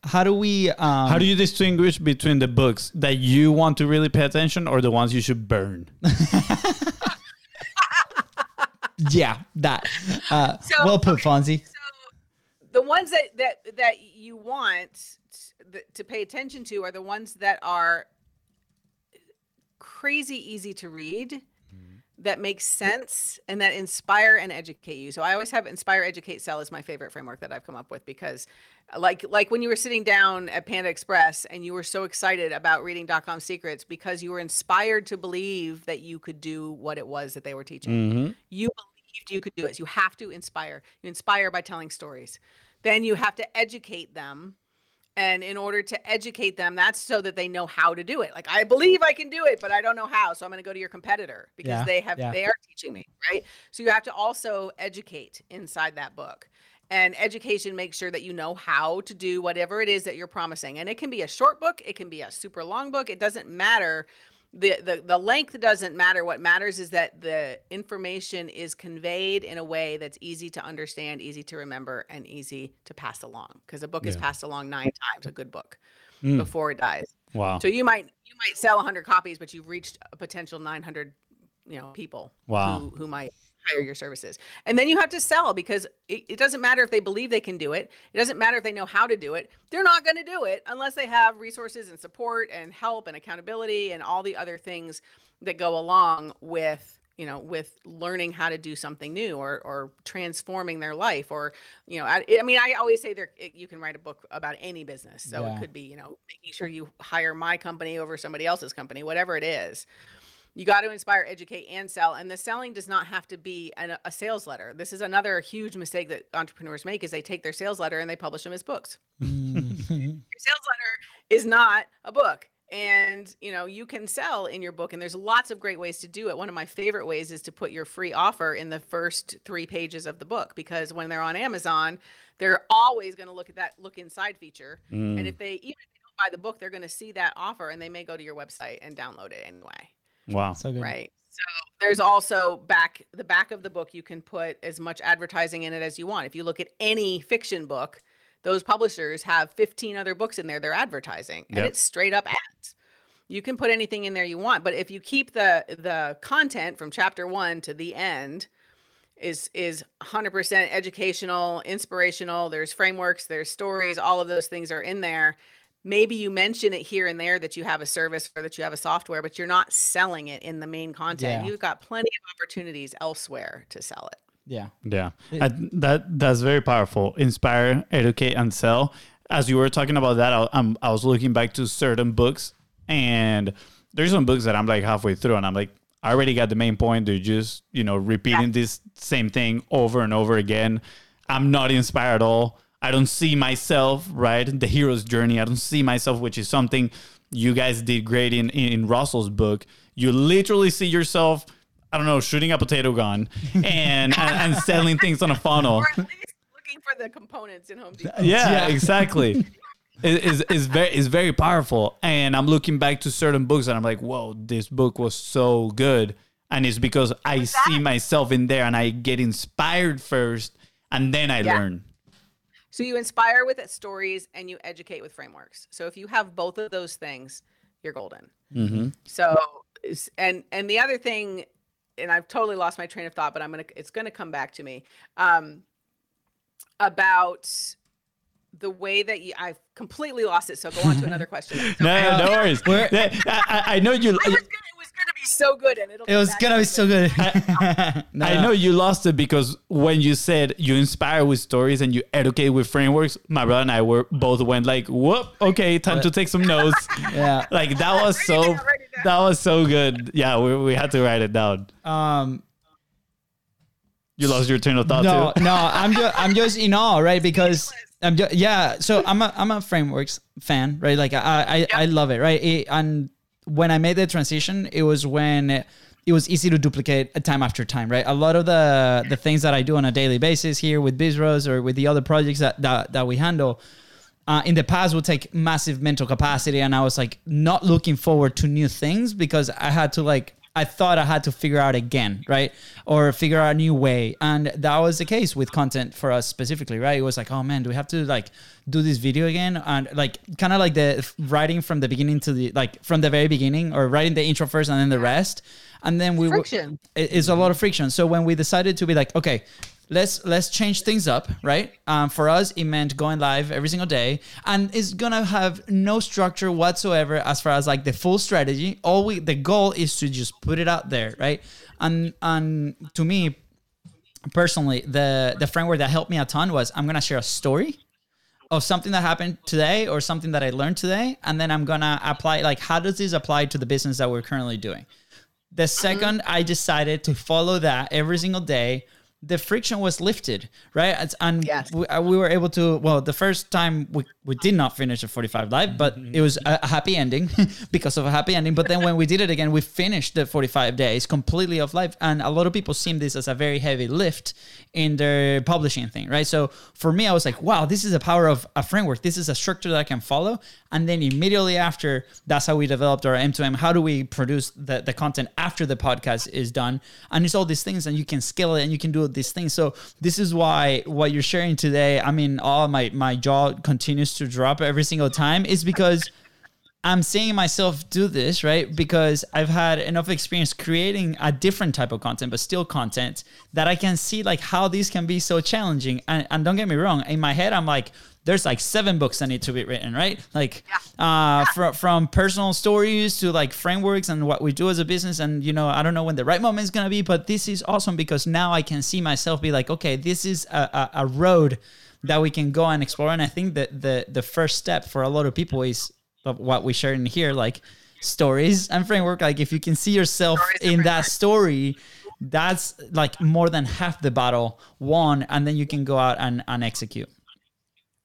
how do we um, How do you distinguish between the books that you want to really pay attention or the ones you should burn? yeah that uh, So, well put, Fonzie. so The ones that that that you want to pay attention to are the ones that are crazy easy to read that make sense and that inspire and educate you. So I always have inspire, educate, sell is my favorite framework that I've come up with because like like when you were sitting down at Panda Express and you were so excited about reading DotCom Secrets because you were inspired to believe that you could do what it was that they were teaching. Mm-hmm. You believed you could do it. You have to inspire. You inspire by telling stories. Then you have to educate them. And in order to educate them, that's so that they know how to do it. Like I believe I can do it, but I don't know how. So I'm going to go to your competitor because Yeah, they have yeah. they are teaching me, right? So you have to also educate inside that book. And education makes sure that you know how to do whatever it is that you're promising. And it can be a short book, it can be a super long book. It doesn't matter the, the the length doesn't matter what matters is that the information is conveyed in a way that's easy to understand easy to remember and easy to pass along because a book is passed along nine times a good book Mm. before it dies Wow. so you might you might sell 100 copies but you've reached a potential 900 you know people Wow. who, who might hire your services. And then you have to sell because it, it doesn't matter if they believe they can do it. It doesn't matter if they know how to do it. They're not going to do it unless they have resources and support and help and accountability and all the other things that go along with you know with learning how to do something new or or transforming their life or you know i, I mean i always say there you can write a book about any business. So Yeah. it could be you know making sure you hire my company over somebody else's company whatever it is you got to inspire educate and sell and the selling does not have to be an, a sales letter. This is another huge mistake that entrepreneurs make is they take their sales letter and they publish them as books. Your sales letter is not a book and you know you can sell in your book and there's lots of great ways to do it. One of my favorite ways is to put your free offer in the first three pages of the book because when they're on amazon they're always going to look at that look inside feature Mm. and if they even if they don't buy the book they're going to see that offer and they may go to your website and download it anyway Wow. so good. right so there's also back the back of the book you can put as much advertising in it as you want if you look at any fiction book those publishers have 15 other books in there they're advertising and it's straight up ads you can put anything in there you want but if you keep the the content from chapter 1 to the end is is 100% educational inspirational there's frameworks there's stories all of those things are in there maybe you mention it here and there that you have a service or that you have a software but you're not selling it in the main content Yeah. you've got plenty of opportunities elsewhere to sell it Yeah. Yeah, I- that that's very powerful. Inspire, educate, and sell. As you were talking about that, I, I'm, I was looking back to certain books, and there's some books that I'm like halfway through, and I'm like, I already got the main point. They're just you know repeating this same thing over and over again. I'm not inspired at all. I don't see myself right the hero's journey. I don't see myself, which is something you guys did great in in Russell's book. You literally see yourself. I don't know, shooting a potato gun and, and and selling things on a funnel. or at least looking for the components in home depot Yeah, Yeah. exactly. It is is very is very powerful. And I'm looking back to certain books and I'm like, whoa, this book was so good. And it's because I see myself in there and I get inspired first and then I Yeah. learn. So you inspire with stories and you educate with frameworks. So if you have both of those things, you're golden. Mm-hmm. So and and the other thing, and I've totally lost my train of thought, but I'm gonna it's gonna come back to me. Um, about the way that you I've completely lost it. So go on to another question. So No, no worries. I, I- I know you. it was gonna, it was gonna be so good, and it'll. It was gonna be so good. No, I know you lost it because when you said you inspire with stories and you educate with frameworks, my brother and I were both went like, "Whoop, okay, time to take some notes." Yeah. like that was so down, write it down. that was so good. Yeah, we, we had to write it down. Um, You lost your train of thought no, too. no, I'm just I'm just in awe, right? Because I'm just yeah. So I'm a I'm a frameworks fan, right? Like I I, I love it, right? It, and when I made the transition, it was when it was easy to duplicate time after time, right? A lot of the the things that I do on a daily basis here with Biz Bros or with the other projects that that, that we handle. Uh, in the past would take massive mental capacity and i was like not looking forward to new things because i had to like i thought i had to figure out again right? Or figure out a new way. And that was the case with content for us specifically right? It was like oh man do we have to like do this video again? And like kind of like the writing from the beginning to the like from the very beginning or writing the intro first and then the rest. And then we Friction. it- it's a lot of friction. So when we decided to be like, okay, let's let's change things up, right? Um, for us, it meant going live every single day, and it's gonna have no structure whatsoever as far as like the full strategy. All we the goal is to just put it out there, right? And and to me personally, the the framework that helped me a ton was I'm gonna share a story of something that happened today or something that I learned today, and then I'm gonna apply like how does this apply to the business that we're currently doing. The 2nd I decided to follow that every single day, the friction was lifted, right? And Yes. we, uh, we were able to, well, the first time we, we did not finish the 45 live, but mm-hmm. it was a, a happy ending because of a happy ending. But then when we did it again, we finished the 45 days completely of live. And a lot of people see this as a very heavy lift in their publishing thing, right? So for me, I was like, wow, this is the power of a framework. This is a structure that I can follow. And then immediately after, that's how we developed our M2M. How do we produce the, the content after the podcast is done? And it's all these things, and you can scale it and you can do these things. So this is why what you're sharing today, I mean, all my my jaw continues to drop every single time, is because I'm seeing myself do this, right? Because I've had enough experience creating a different type of content, but still content that I can see like how these can be so challenging. And, and don't get me wrong, in my head, I'm like, there's like seven books that need to be written, right? Like, uh, from from personal stories to like frameworks and what we do as a business. And you know, I don't know when the right moment is gonna be, but this is awesome because now I can see myself be like, okay, this is a, a, a road that we can go and explore. And I think that the the first step for a lot of people is what we share in here, like stories and framework. Like if you can see yourself in that story, that's like more than half the battle won, and then you can go out and, and execute.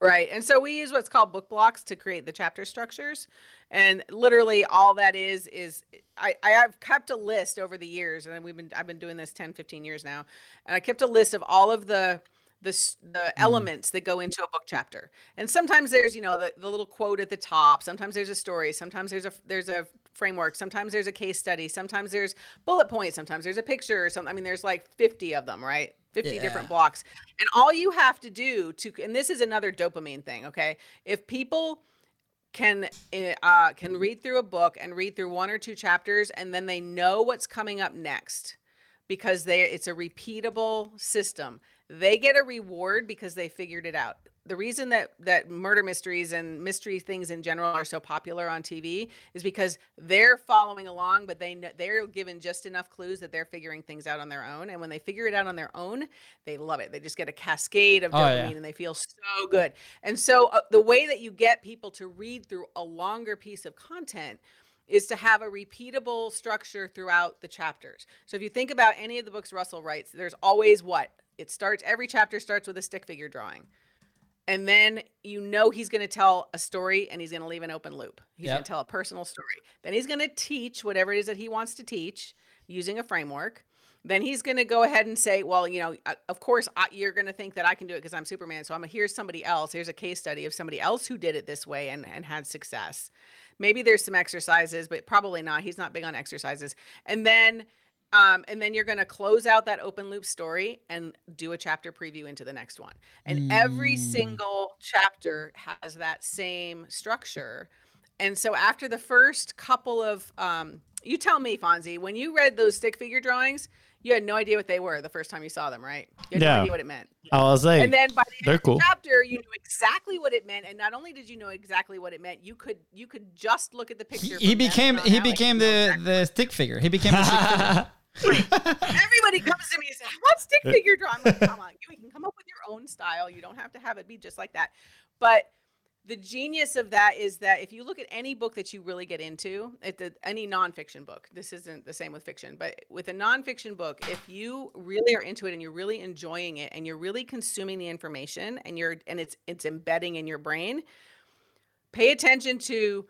Right. And so we use what's called book blocks to create the chapter structures. And literally all that is is I, I have kept a list over the years and we've been I've been doing this 10, 15 years now. And I kept a list of all of the the the elements that go into a book chapter. And sometimes there's, you know, the, the little quote at the top, sometimes there's a story, sometimes there's a there's a framework, sometimes there's a case study, sometimes there's bullet points, sometimes there's a picture or something. I mean, there's like 50 of them, right? 50 Yeah. different blocks. And all you have to do to and this is another dopamine thing, okay? If people can eh, uh, can read through a book and read through one or two chapters and then they know what's coming up next because they it's a repeatable system they get a reward because they figured it out the reason that that murder mysteries and mystery things in general are so popular on TV is because they're following along but they they're given just enough clues that they're figuring things out on their own and when they figure it out on their own they love it they just get a cascade of Oh, dopamine yeah. and they feel so good and so uh, the way that you get people to read through a longer piece of content is to have a repeatable structure throughout the chapters. So if you think about any of the books Russell writes, there's always what? It starts every chapter starts with a stick figure drawing. And then you know he's going to tell a story and he's going to leave an open loop. He's going to tell a personal story. Then he's going to teach whatever it is that he wants to teach using a framework. Then he's going to go ahead and say, well, you know, of course, I, you're going to think that I can do it because I'm Superman. So I'm here's somebody else. Here's a case study of somebody else who did it this way and, and had success. Maybe there's some exercises, but probably not. He's not big on exercises. And then Um, and then you're going to close out that open loop story and do a chapter preview into the next one. And every Mm. single chapter has that same structure. And so after the first couple of, um, you tell me, Fonzie, when you read those stick figure drawings, you had no idea what they were the first time you saw them, right? You had Yeah. no idea what it meant. I was like, and then by the they're end cool. of the chapter, you knew exactly what it meant. And not only did you know exactly what it meant, you could you could just look at the picture. he from then became he became the exactly the stick figure. He became the stick figure. Everybody comes to me and says, "What stick figure drawing?" I'm like, "Come on, you can come up with your own style. You don't have to have it be just like that." But the genius of that is that if you look at any book that you really get into, at the, any nonfiction book, this isn't the same with fiction, but with a nonfiction book, if you really are into it and you're really enjoying it and you're really consuming the information and you're and it's it's embedding in your brain, pay attention to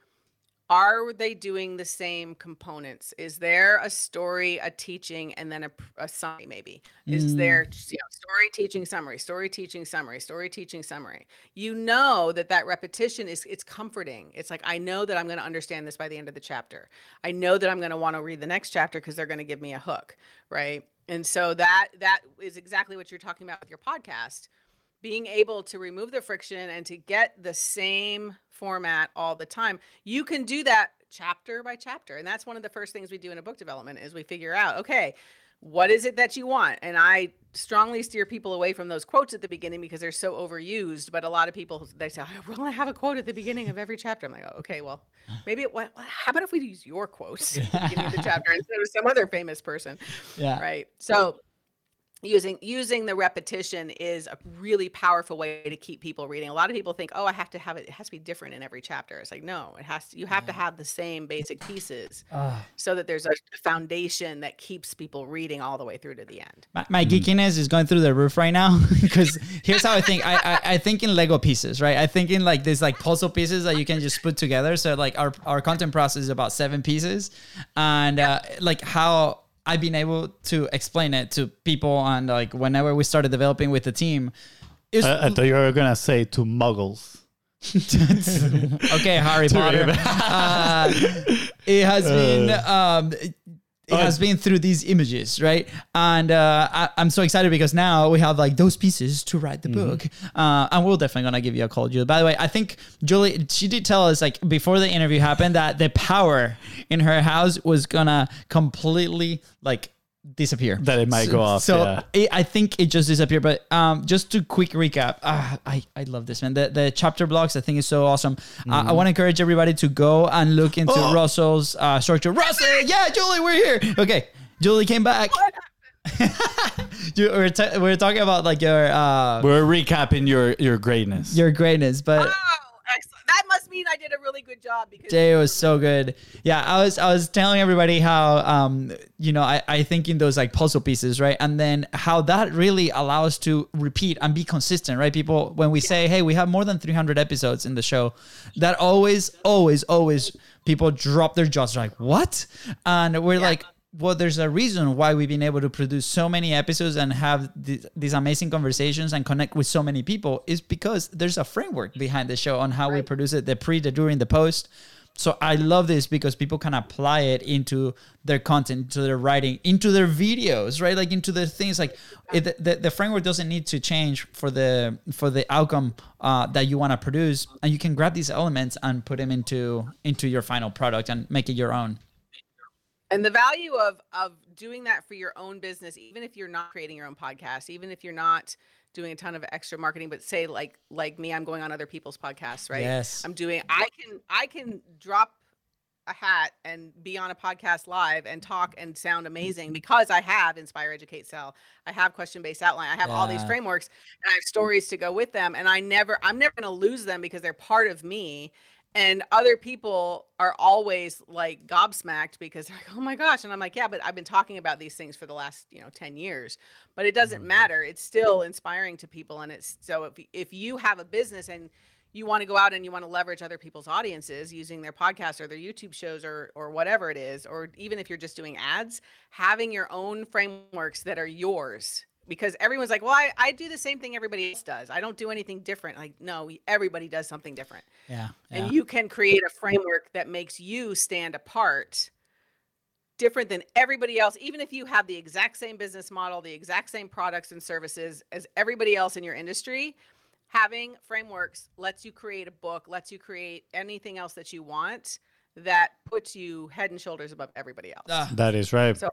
are they doing the same components? Is there a story a teaching and then a, a summary maybe? Is mm. there you know, story teaching summary story teaching summary story teaching summary? You know that that repetition is it's comforting. It's like i know that i'm going to understand this by the end of the chapter. I know that i'm going to want to read the next chapter because they're going to give me a hook right? And so that that is exactly what you're talking about with your podcast being able to remove the friction and to get the same format all the time. You can do that chapter by chapter and that's one of the first things we do in a book development is we figure out okay what is it that you want? And i strongly steer people away from those quotes at the beginning because they're so overused but a lot of people they say "Well, i have a quote at the beginning of every chapter. I'm like oh, okay well maybe it, what, how about if we use your quotes at the beginning of the chapter instead of some other famous person? Yeah. right? So using using the repetition is a really powerful way to keep people reading a lot of people think oh i have to have it it has to be different in every chapter it's like no it has to you have to have the same basic pieces Ah. so that there's a foundation that keeps people reading all the way through to the end My, my geekiness is going through the roof right now because here's how I think. I, I I think in Lego pieces, right? I think in like these like puzzle pieces that you can just put together. So like our our content process is about seven pieces, and uh, like how I've been able to explain it to people and like whenever we started developing with the team. Is I, I thought you were gonna say to muggles. okay, Harry Potter. Uh, it has been um, has been through these images, right? And uh, I, I'm so excited because now we have like those pieces to write the book, uh, and we're definitely gonna give you a call, Julie. By the way, I think Julie she did tell us like before the interview happened that the power in her house was gonna completely like disappear. That it might go off, So yeah. it, I think it just disappeared. But um, just to quick recap, uh, I I love this man. The the chapter blocks I think is so awesome. Uh, I want to encourage everybody to go and look into Oh. Russell's uh, structure. Russell, yeah, Julie, we're here. Okay, Julie came back. You- we're, ta- we're talking about like your uh, We're recapping your your greatness. your greatness, but. oh excellent that must mean i did a really good job because Jay was so good. Yeah, I was I was telling everybody how um you know I, I think in those like puzzle pieces, right? And then how that really allows to repeat and be consistent, right? People when we say, hey, we have more than 300 episodes in the show, that always, always, always people drop their jaws like, what? And we're like, well, there's a reason why we've been able to produce so many episodes and have th- these amazing conversations and connect with so many people is because there's a framework behind the show on how we produce it, the pre, the during, the post. So I love this because people can apply it into their content, into their writing, into their videos, right? Like into their things. Like it, the, the framework doesn't need to change for the for the outcome uh, that you want to produce, and you can grab these elements and put them into into your final product and make it your own. And the value of of doing that for your own business even if you're not creating your own podcast even if you're not doing a ton of extra marketing but say like like me i'm going on other people's podcasts right Yes. i'm doing i can i can drop a hat and be on a podcast live and talk and sound amazing because I have Inspire, Educate, Sell. I have question based outline. I have all these frameworks and I have stories to go with them. And I never, I'm never going to lose them because they're part of me. And other people are always like gobsmacked because they're like, oh my gosh. And I'm like, yeah, but I've been talking about these things for the last, you know, 10 years. But it doesn't mm-hmm. matter. It's still inspiring to people. And it's so if, if you have a business and you want to go out and you want to leverage other people's audiences using their podcasts or their YouTube shows or or whatever it is, or even if you're just doing ads, having your own frameworks that are yours. Because everyone's like, well, I, I do the same thing everybody else does. I don't do anything different. Like, no, everybody does something different. Yeah. And you can create a framework that makes you stand apart different than everybody else, even if you have the exact same business model, the exact same products and services as everybody else in your industry, having frameworks lets you create a book, lets you create anything else that you want that puts you head and shoulders above everybody else. Ah. That is right. So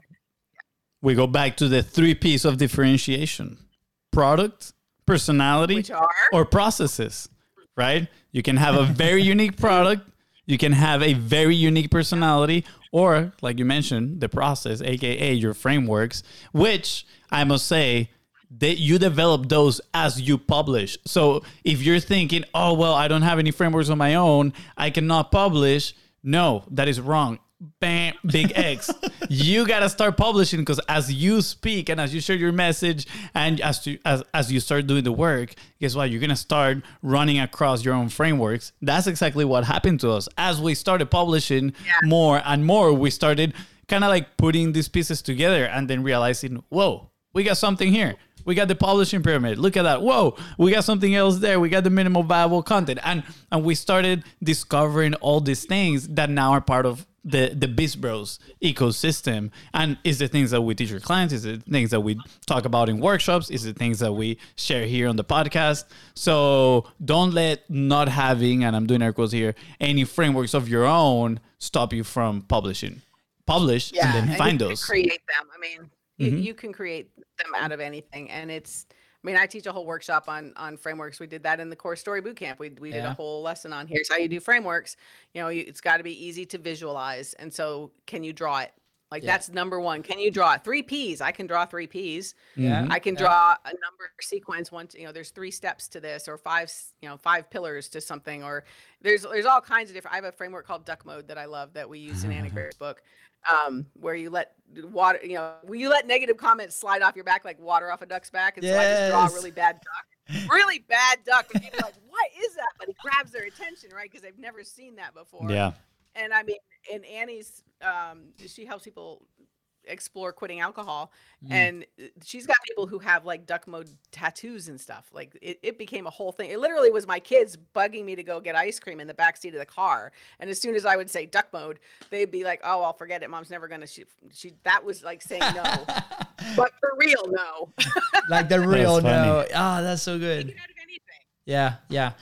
we go back to the three P's of differentiation product, personality, or processes, right? You can have a very unique product, you can have a very unique personality, or like you mentioned, the process, aka your frameworks, which I must say that you develop those as you publish. So if you're thinking, oh well, I don't have any frameworks on my own, I cannot publish. No, that is wrong. Bam, big X. you gotta start publishing because as you speak and as you share your message and as you as, as you start doing the work, guess what? You're gonna start running across your own frameworks. That's exactly what happened to us. As we started publishing more and more, we started kind of like putting these pieces together and then realizing, whoa, we got something here. We got the publishing pyramid. Look at that. Whoa, we got something else there. We got the minimal viable content. And and we started discovering all these things that now are part of the the Biz Bros ecosystem. And is the things that we teach our clients, is it things that we talk about in workshops, is it things that we share here on the podcast. So don't let not having, and I'm doing air quotes here, any frameworks of your own stop you from publishing. Publish and then you find those. Create them. I mean, you, Mhm. you can create them out of anything, and it's. I mean, I teach a whole workshop on on frameworks. We did that in the core story bootcamp. We we did a whole lesson on here's how you do frameworks. You know, you, it's got to be easy to visualize, and so can you draw it? Like Yeah. that's number one. Can you draw it? Three P's. I can draw three P's. Yeah. Mm-hmm. I can yeah. draw a number sequence. One, you know, there's three steps to this, or five, you know, five pillars to something, or there's there's all kinds of different. I have a framework called Duck Mode that I love that we use in Annie Grace's book, um, where you let water, you know, you let negative comments slide off your back like water off a duck's back, and so I just draw a really bad duck, really bad duck, and people are like, what is that? But it grabs their attention, right? Because they've never seen that before Yeah. and I mean, and Annie's, um, she helps people explore quitting alcohol, Mm. and uh, she's got people who have like duck mode tattoos and stuff. Like it, it became a whole thing. It literally was my kids bugging me to go get ice cream in the back seat of the car, and as soon as I would say duck mode, they'd be like, "Oh, I'll forget it. Mom's never gonna." She, she that was like saying no, but for real, no. like the real no. Ah, that's so good. Out of anything. Yeah, yeah.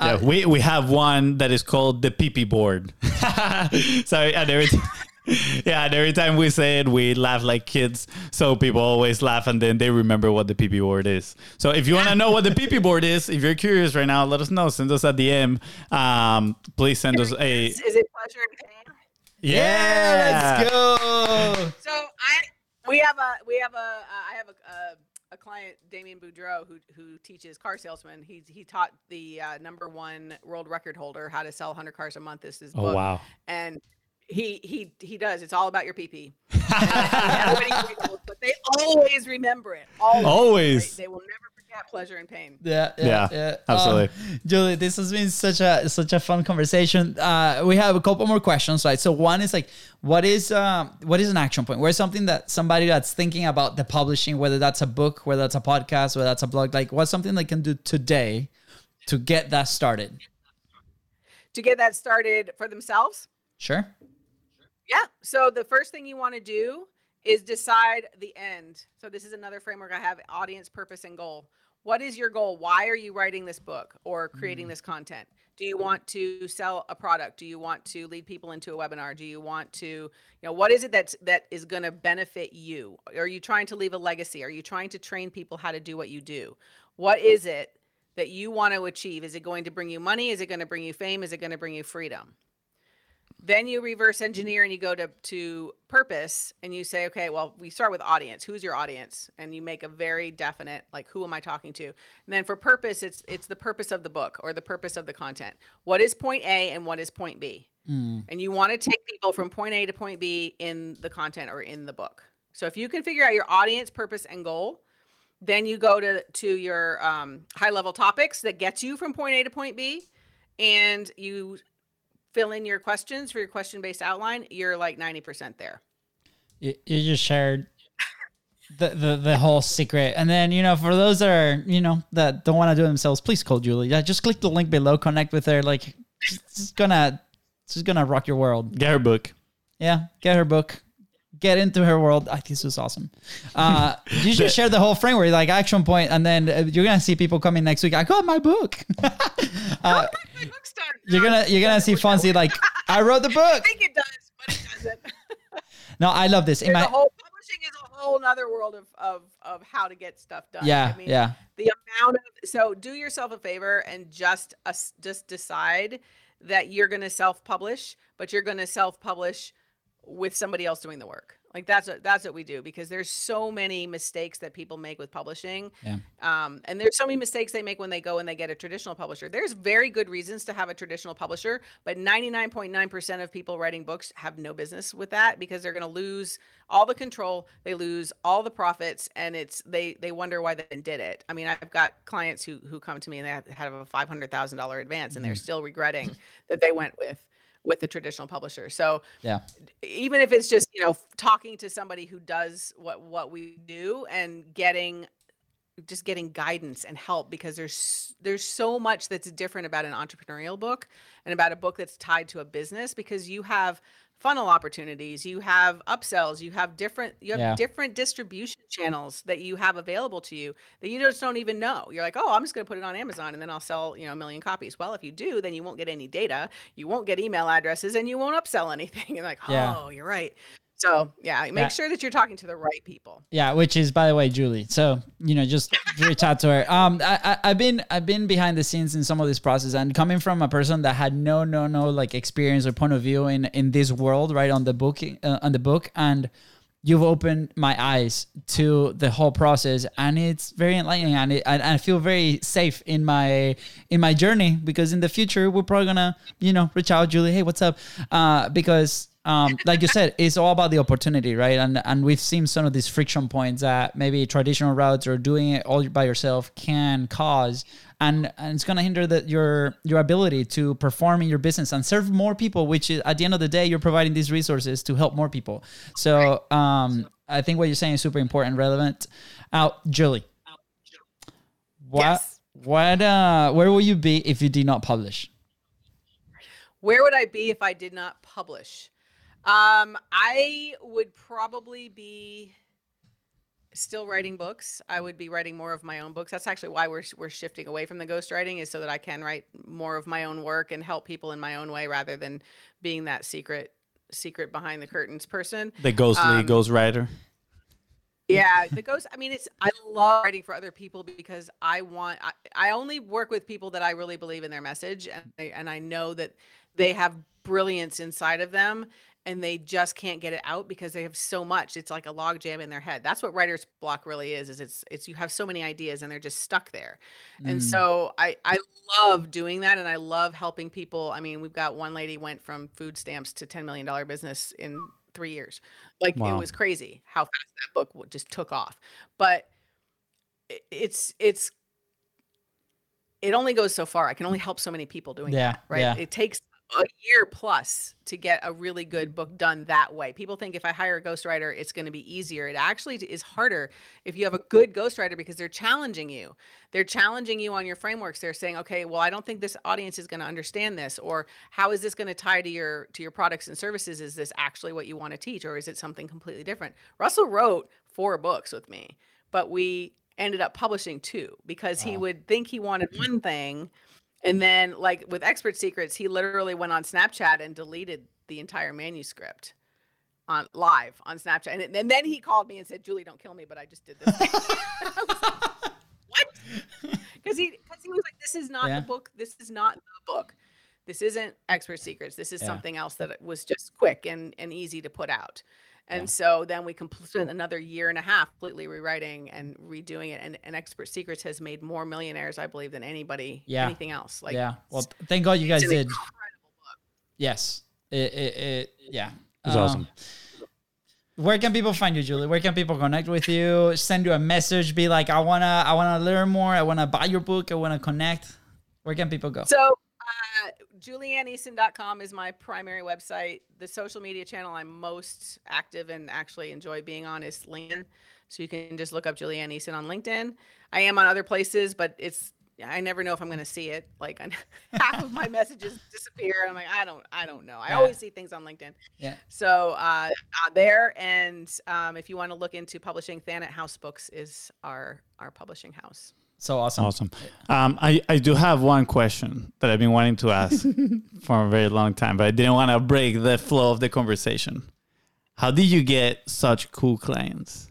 Yeah, Uh, we, we have one that is called the PP board. so and every t- yeah, and every time we say it, we laugh like kids. So people always laugh, and then they remember what the PP board is. So if you want to know what the PP board is, if you're curious right now, let us know. Send us a DM. Um, please send us a Is, is it pleasure and pain? yeah, let's go. So I we have a we have a uh, I have a, a a client Damien Boudreau who who teaches car salesmen. He he taught the uh, number one world record holder how to sell 100 cars a month. This is oh book, wow. and he he he does. It's all about your PP. And everybody giggles, but they always remember it. Always. Always. They, they will never forget pleasure and pain. Yeah, yeah, Yeah, yeah. absolutely. Um, Julie, this has been such a such a fun conversation. Uh, we have a couple more questions, right? So one is like, what is um, what is an action point? Where's something that somebody that's thinking about the publishing, whether that's a book, whether that's a podcast, whether that's a blog, like what's something they can do today to get that started? To get that started for themselves, Sure. Yeah. So the first thing you want to do is decide the end. So this is another framework I have audience, purpose, and goal. What is your goal? Why are you writing this book or creating mm-hmm. this content? Do you want to sell a product? Do you want to lead people into a webinar? Do you want to, you know, what is it that's that is going to benefit you? Are you trying to leave a legacy? Are you trying to train people how to do what you do? What is it that you want to achieve? Is it going to bring you money? Is it going to bring you fame? Is it going to bring you freedom? Then you reverse engineer and you go to to purpose and you say okay well we start with audience. Who's your audience? And you make a very definite like who am i talking to? And then for purpose it's it's the purpose of the book or the purpose of the content. What is point a and what is point b? And you want to take people from point a to point b in the content or in the book. So if you can figure out your audience purpose and goal then you go to to your um, high level topics that gets you from point a to point b and you fill in your questions for your question based outline, you're like 90% there. you, you just shared the, the the whole secret and then you know for those that are you know that don't want to do it themselves please call julie yeah just click the link below connect with her like she's gonna she's gonna rock your world Get her book. yeah get her book get into her world. I think this was awesome. Uh, you just share the whole framework, like action point, and then uh, you're gonna see people coming next week. I got my book. uh, My book's done. you're gonna you're gonna see Fonzie like I wrote the book. I think it does, but it doesn't. No, I love this. In There's my whole publishing is a whole other world of, of of how to get stuff done. yeah I mean, yeah the amount of so do yourself a favor and just us just decide that you're going to self-publish but you're going to self-publish with somebody else doing the work. Like that's what that's what we do because there's so many mistakes that people make with publishing. Yeah. um, and there's so many mistakes they make when they go and they get a traditional publisher. There's very good reasons to have a traditional publisher but 99.9% of people writing books have no business with that because they're going to lose all the control they lose all the profits and it's they they wonder why they did it. I mean i've got clients who who come to me and they have, have a $500000 advance and they're still regretting that they went with with the traditional publisher. So yeah. even if it's just you know talking to somebody who does what what we do and getting just getting guidance and help because there's there's so much that's different about an entrepreneurial book and about a book that's tied to a business because you have funnel opportunities. You have upsells. You have different you have Yeah. different distribution channels that you have available to you that you just don't even know. You're like oh i'm just going to put it on amazon and then i'll sell you know a million copies. Well if you do then you won't get any data you won't get email addresses and you won't upsell anything. And like Yeah. oh you're right so yeah make Yeah. sure that you're talking to the right people Yeah, which is by the way Julie. So you know, just reach out to her. Um, I, I I've been I've been behind the scenes in some of this process, and coming from a person that had no no no like experience or point of view in in this world, right on the book uh, on the book, and you've opened my eyes to the whole process, and it's very enlightening, and, it, and I feel very safe in my in my journey because in the future we're probably gonna you know reach out, Julie. Hey, what's up? Uh, because um, like you said, it's all about the opportunity, right? And and we've seen some of these friction points that maybe traditional routes or doing it all by yourself can cause, and and it's gonna hinder the, your your ability to perform in your business and serve more people. Which is at the end of the day, you're providing these resources to help more people. So um, I think what you're saying is super important, and relevant. Out, Julie. What Yes. what uh where will you be if you did not publish? Where would I be if I did not publish? Um, I would probably be still writing books. I would be writing more of my own books. That's actually why we're we're shifting away from the ghostwriting is so that I can write more of my own work and help people in my own way rather than being that secret secret behind the curtains person. The ghostly Um, ghost writer. Yeah, the ghost. I mean, it's I love writing for other people because I want. I, I only work with people that I really believe in their message, and I, and I know that they have brilliance inside of them, and they just can't get it out because they have so much. It's like a log jam in their head. That's what writer's block really is. Is it's it's you have so many ideas and they're just stuck there, and Mm. so I I love doing that, and I love helping people. I mean, we've got one lady went from food stamps to ten million dollar business in three years. Like it was crazy how fast that book just took off. But it's it's it only goes so far. I can only help so many people doing Yeah, that, right? yeah. It takes a year plus to get a really good book done that way. People think if I hire a ghostwriter, it's going to be easier. It actually is harder if you have a good ghostwriter because they're challenging you. They're challenging you on your frameworks. They're saying, "Okay, well, I don't think this audience is going to understand this or how is this going to tie to your to your products and services? Is this actually what you want to teach or is it something completely different?" Russell wrote four books with me, but we ended up publishing two because he would think he wanted one thing and then, like with Expert Secrets, he literally went on Snapchat and deleted the entire manuscript on live on Snapchat. And, and then he called me and said, "Julie, don't kill me, but I just did this." Because he because he was like, "This is not Yeah. the book. This is not the book. This isn't Expert Secrets. This is Yeah. something else that was just quick and and easy to put out." And Yeah. so then we completed another year and a half completely rewriting and redoing it. And, and Expert Secrets has made more millionaires, I believe, than anybody, Yeah. anything else. Like, yeah. Well, thank God you guys it's an did. incredible book. Yes. It, it, it yeah. It's awesome. Um, where can people find you, Julie? Where can people connect with you? Send you a message. Be like, I wanna, I wanna learn more. I wanna buy your book. I wanna connect. Where can people go? So, julianneeason.com is my primary website. The social media channel I'm most active and actually enjoy being on is LinkedIn. So you can just look up Julianne Eason on LinkedIn. I am on other places, but it's I never know if I'm going to see it. Like half of my messages disappear. I'm like, I don't, I don't know. I always see things on LinkedIn. Yeah. So uh, uh, there, and um, if you want to look into publishing, Thanet House Books is our our publishing house. So awesome. Awesome. Um, I, I do have one question that I've been wanting to ask for a very long time, but I didn't want to break the flow of the conversation. How did you get such cool clients?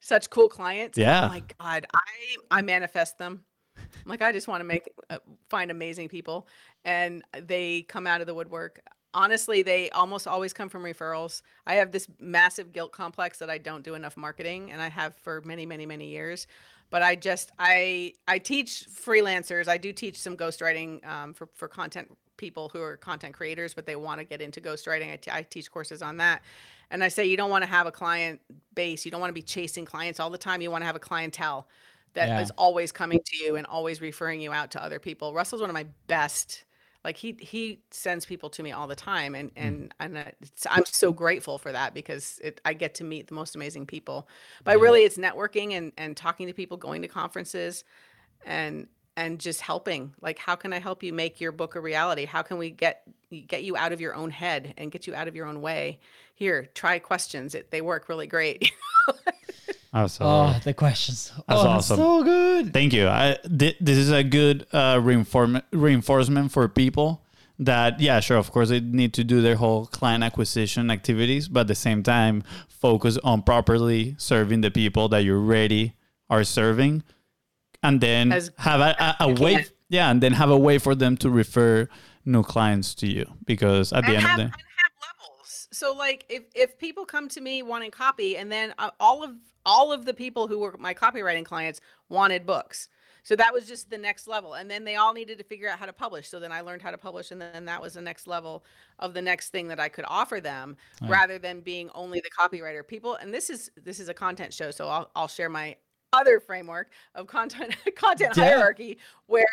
Such cool clients. Yeah. Oh my God, I I manifest them. I'm like I just want to make uh, find amazing people, and they come out of the woodwork. Honestly, they almost always come from referrals. I have this massive guilt complex that I don't do enough marketing, and I have for many, many, many years but I just I I teach freelancers. I do teach some ghostwriting um, for for content people who are content creators, but they want to get into ghostwriting. I, t- I teach courses on that, and I say you don't want to have a client base. You don't want to be chasing clients all the time. You want to have a clientele that Yeah. is always coming to you and always referring you out to other people. Russell's one of my best. Like he he sends people to me all the time, and hmm. and and it's, I'm so grateful for that because it I get to meet the most amazing people. But really, it's networking and and talking to people, going to conferences, and and just helping. Like, how can I help you make your book a reality? How can we get get you out of your own head and get you out of your own way? Here, try questions. It, they work really great. Absolutely. Oh, the questions. That's oh, awesome. So good. Thank you. I, thi- this is a good uh, reinform- reinforcement for people that, yeah, sure, of course, they need to do their whole client acquisition activities, but at the same time, focus on properly serving the people that you already are serving, and then As- have a, a, a way, can. yeah, and then have a way for them to refer new clients to you because at the end have, of the have levels. So like if if people come to me wanting copy and then uh, all of all of the people who were my copywriting clients wanted books. So that was just the next level. And then they all needed to figure out how to publish. So then I learned how to publish and then that was the next level of the next thing that I could offer them rather than being only the copywriter. People and this is this is a content show, so I'll I'll share my other framework of content content Yeah. hierarchy where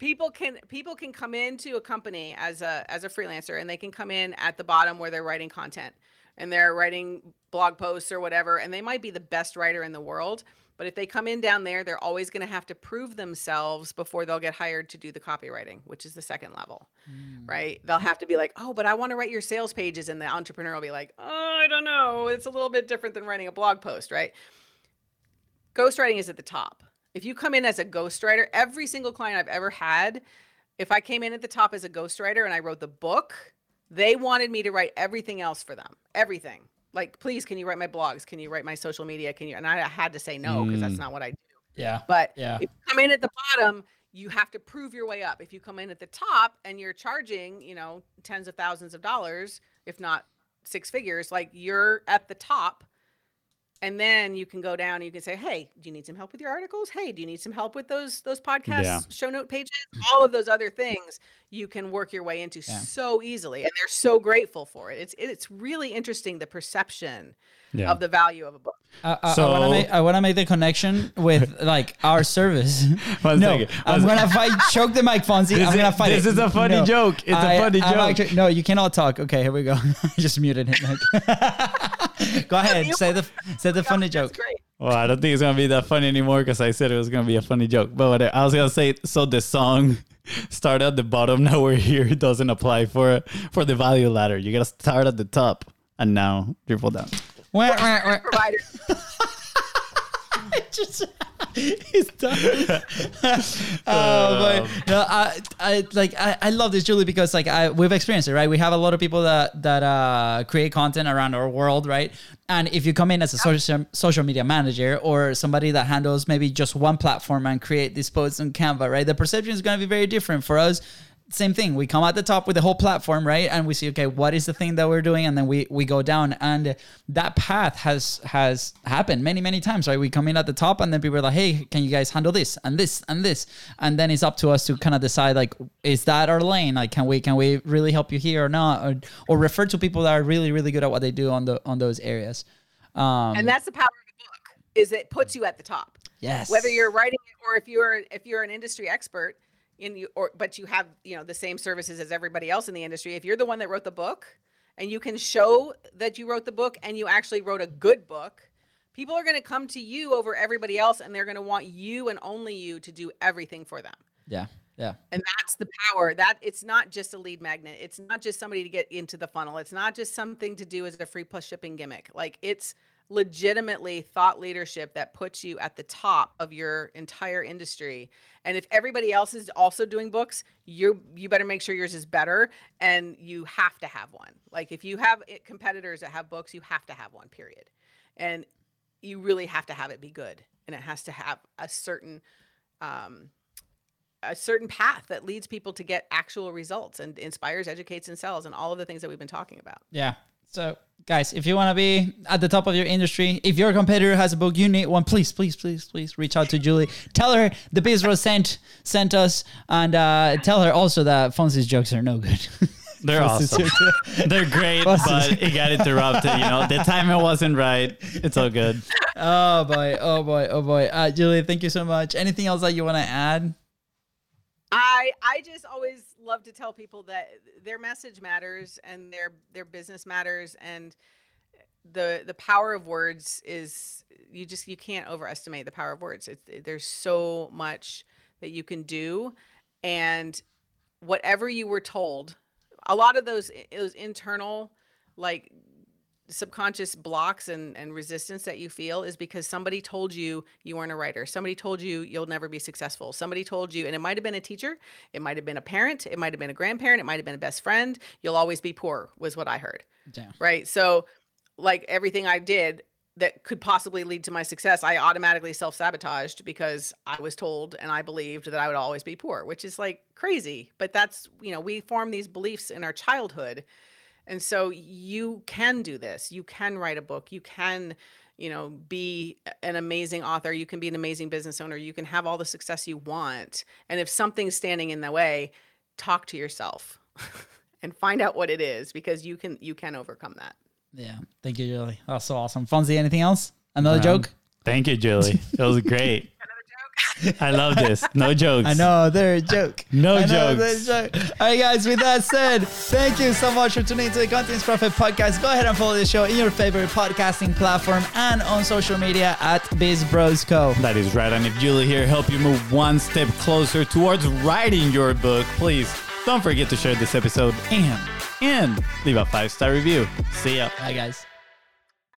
people can people can come into a company as a as a freelancer and they can come in at the bottom where they're writing content and they're writing blog posts or whatever and they might be the best writer in the world but if they come in down there they're always going to have to prove themselves before they'll get hired to do the copywriting which is the second level hmm. right? They'll have to be like oh but i want to write your sales pages and the entrepreneur will be like oh i don't know. It's a little bit different than writing a blog post right? Ghostwriting is at the top. If you come in as a ghostwriter, every single client I've ever had, if I came in at the top as a ghostwriter and I wrote the book, they wanted me to write everything else for them. Everything. Like, please, can you write my blogs? Can you write my social media? Can you? And I had to say no because that's Mm. not what I do. Yeah. But Yeah. if you come in at the bottom, you have to prove your way up. If you come in at the top and you're charging, you know, tens of thousands of dollars, if not six figures, like you're at the top. And then you can go down and you can say, Hey, do you need some help with your articles? Hey, do you need some help with those those podcast Yeah. show note pages? All of those other things you can work your way into Yeah. so easily. And they're so grateful for it. It's it's really interesting the perception yeah. of the value of a book. Uh, uh, uh, I, I, I want So- to make I want to make the connection with like our service. One no, second. I'm gonna fight. Choke the mic, Fonzie. This I'm gonna is- fight. this it. is a funny No. joke. It's a funny I'm joke. actually- no, you cannot talk. Okay, here we go. I just muted him. Go ahead. Say the say the funny That's joke. great. Well, I don't think it's gonna be that funny anymore because I said it was gonna be a funny joke. But whatever. I was gonna say, so the song start at the bottom. Now we're here. It doesn't apply for for the value ladder. You gotta start at the top and now dribble down. Wah, wah, wah. Provider. just he's done. oh, but no, I, I like I, I love this Julie because like I we've experienced it, right? We have a lot of people that that uh, create content around our world, right? And if you come in as a social social media manager or somebody that handles maybe just one platform and create these posts on Canva, right? The perception is going to be very different for us same thing. We come at the top with the whole platform, right? And we see, okay, what is the thing that we're doing, and then we we go down. And that path has has happened many many times, right? We come in at the top, and then people are like, hey, can you guys handle this and this and this? And then it's up to us to kind of decide, like, is that our lane? Like, can we can we really help you here or not, or or refer to people that are really really good at what they do on the on those areas. Um, and that's the power of the book is it puts you at the top yes, whether you're writing it or if you're if you're an industry expert in you or but you have you know the same services as everybody else in the industry if you're the one that wrote the book and you can show that you wrote the book and you actually wrote a good book People are going to come to you over everybody else and they're going to want you and only you to do everything for them. Yeah. Yeah. And that's the power. That it's not just a lead magnet. It's not just somebody to get into the funnel. It's not just something to do as a free plus shipping gimmick. Like it's legitimately thought leadership that puts you at the top of your entire industry. And if everybody else is also doing books, you you better make sure yours is better and you have to have one. Like if you have it- competitors that have books, you have to have one period. And you really have to have it be good and it has to have a certain um a certain path that leads people to get actual results and inspires, educates, and sells, and all of the things that we've been talking about. Yeah. So, guys, if you want to be at the top of your industry, if your competitor has a book, you need one. Please, please, please, please reach out to Julie. Tell her the Biz Bros sent sent us, and uh, tell her also that Fonzie's jokes are no good. They're awesome. They're great, but it got interrupted. You know, the timing wasn't right. It's all good. oh boy, oh boy, oh boy. Uh, Julie, thank you so much. Anything else that you want to add? I I just always love to tell people that their message matters and their their business matters and the the power of words is you just you can't overestimate the power of words. There's so much that you can do and whatever you were told, a lot of those those internal like subconscious blocks and, and resistance that you feel is because somebody told you you weren't a writer. Somebody told you you'll never be successful. Somebody told you, and it might have been a teacher, it might have been a parent, it might have been a grandparent, it might have been a best friend. You'll always be poor, was what I heard. Yeah. Right. So, like everything I did that could possibly lead to my success, I automatically self sabotaged because I was told and I believed that I would always be poor, which is like crazy. But that's, you know, we form these beliefs in our childhood. And so you can do this. You can write a book. You can, you know, be an amazing author. You can be an amazing business owner. You can have all the success you want. And if something's standing in the way, talk to yourself and find out what it is because you can you can overcome that. Yeah. Thank you, Julie. That's so awesome. Fonzie, anything else? Another Um, joke? Thank you, Julie. It was great. I love this. No jokes. I know they're a joke. No I jokes. joke. All right, guys. With that said, thank you so much for tuning into the Contents Profit Podcast. Go ahead and follow the show in your favorite podcasting platform and on social media at Biz Bros Co. That is right. And if Julie here helped you move one step closer towards writing your book, please don't forget to share this episode and and leave a five star review. See ya. Bye, guys.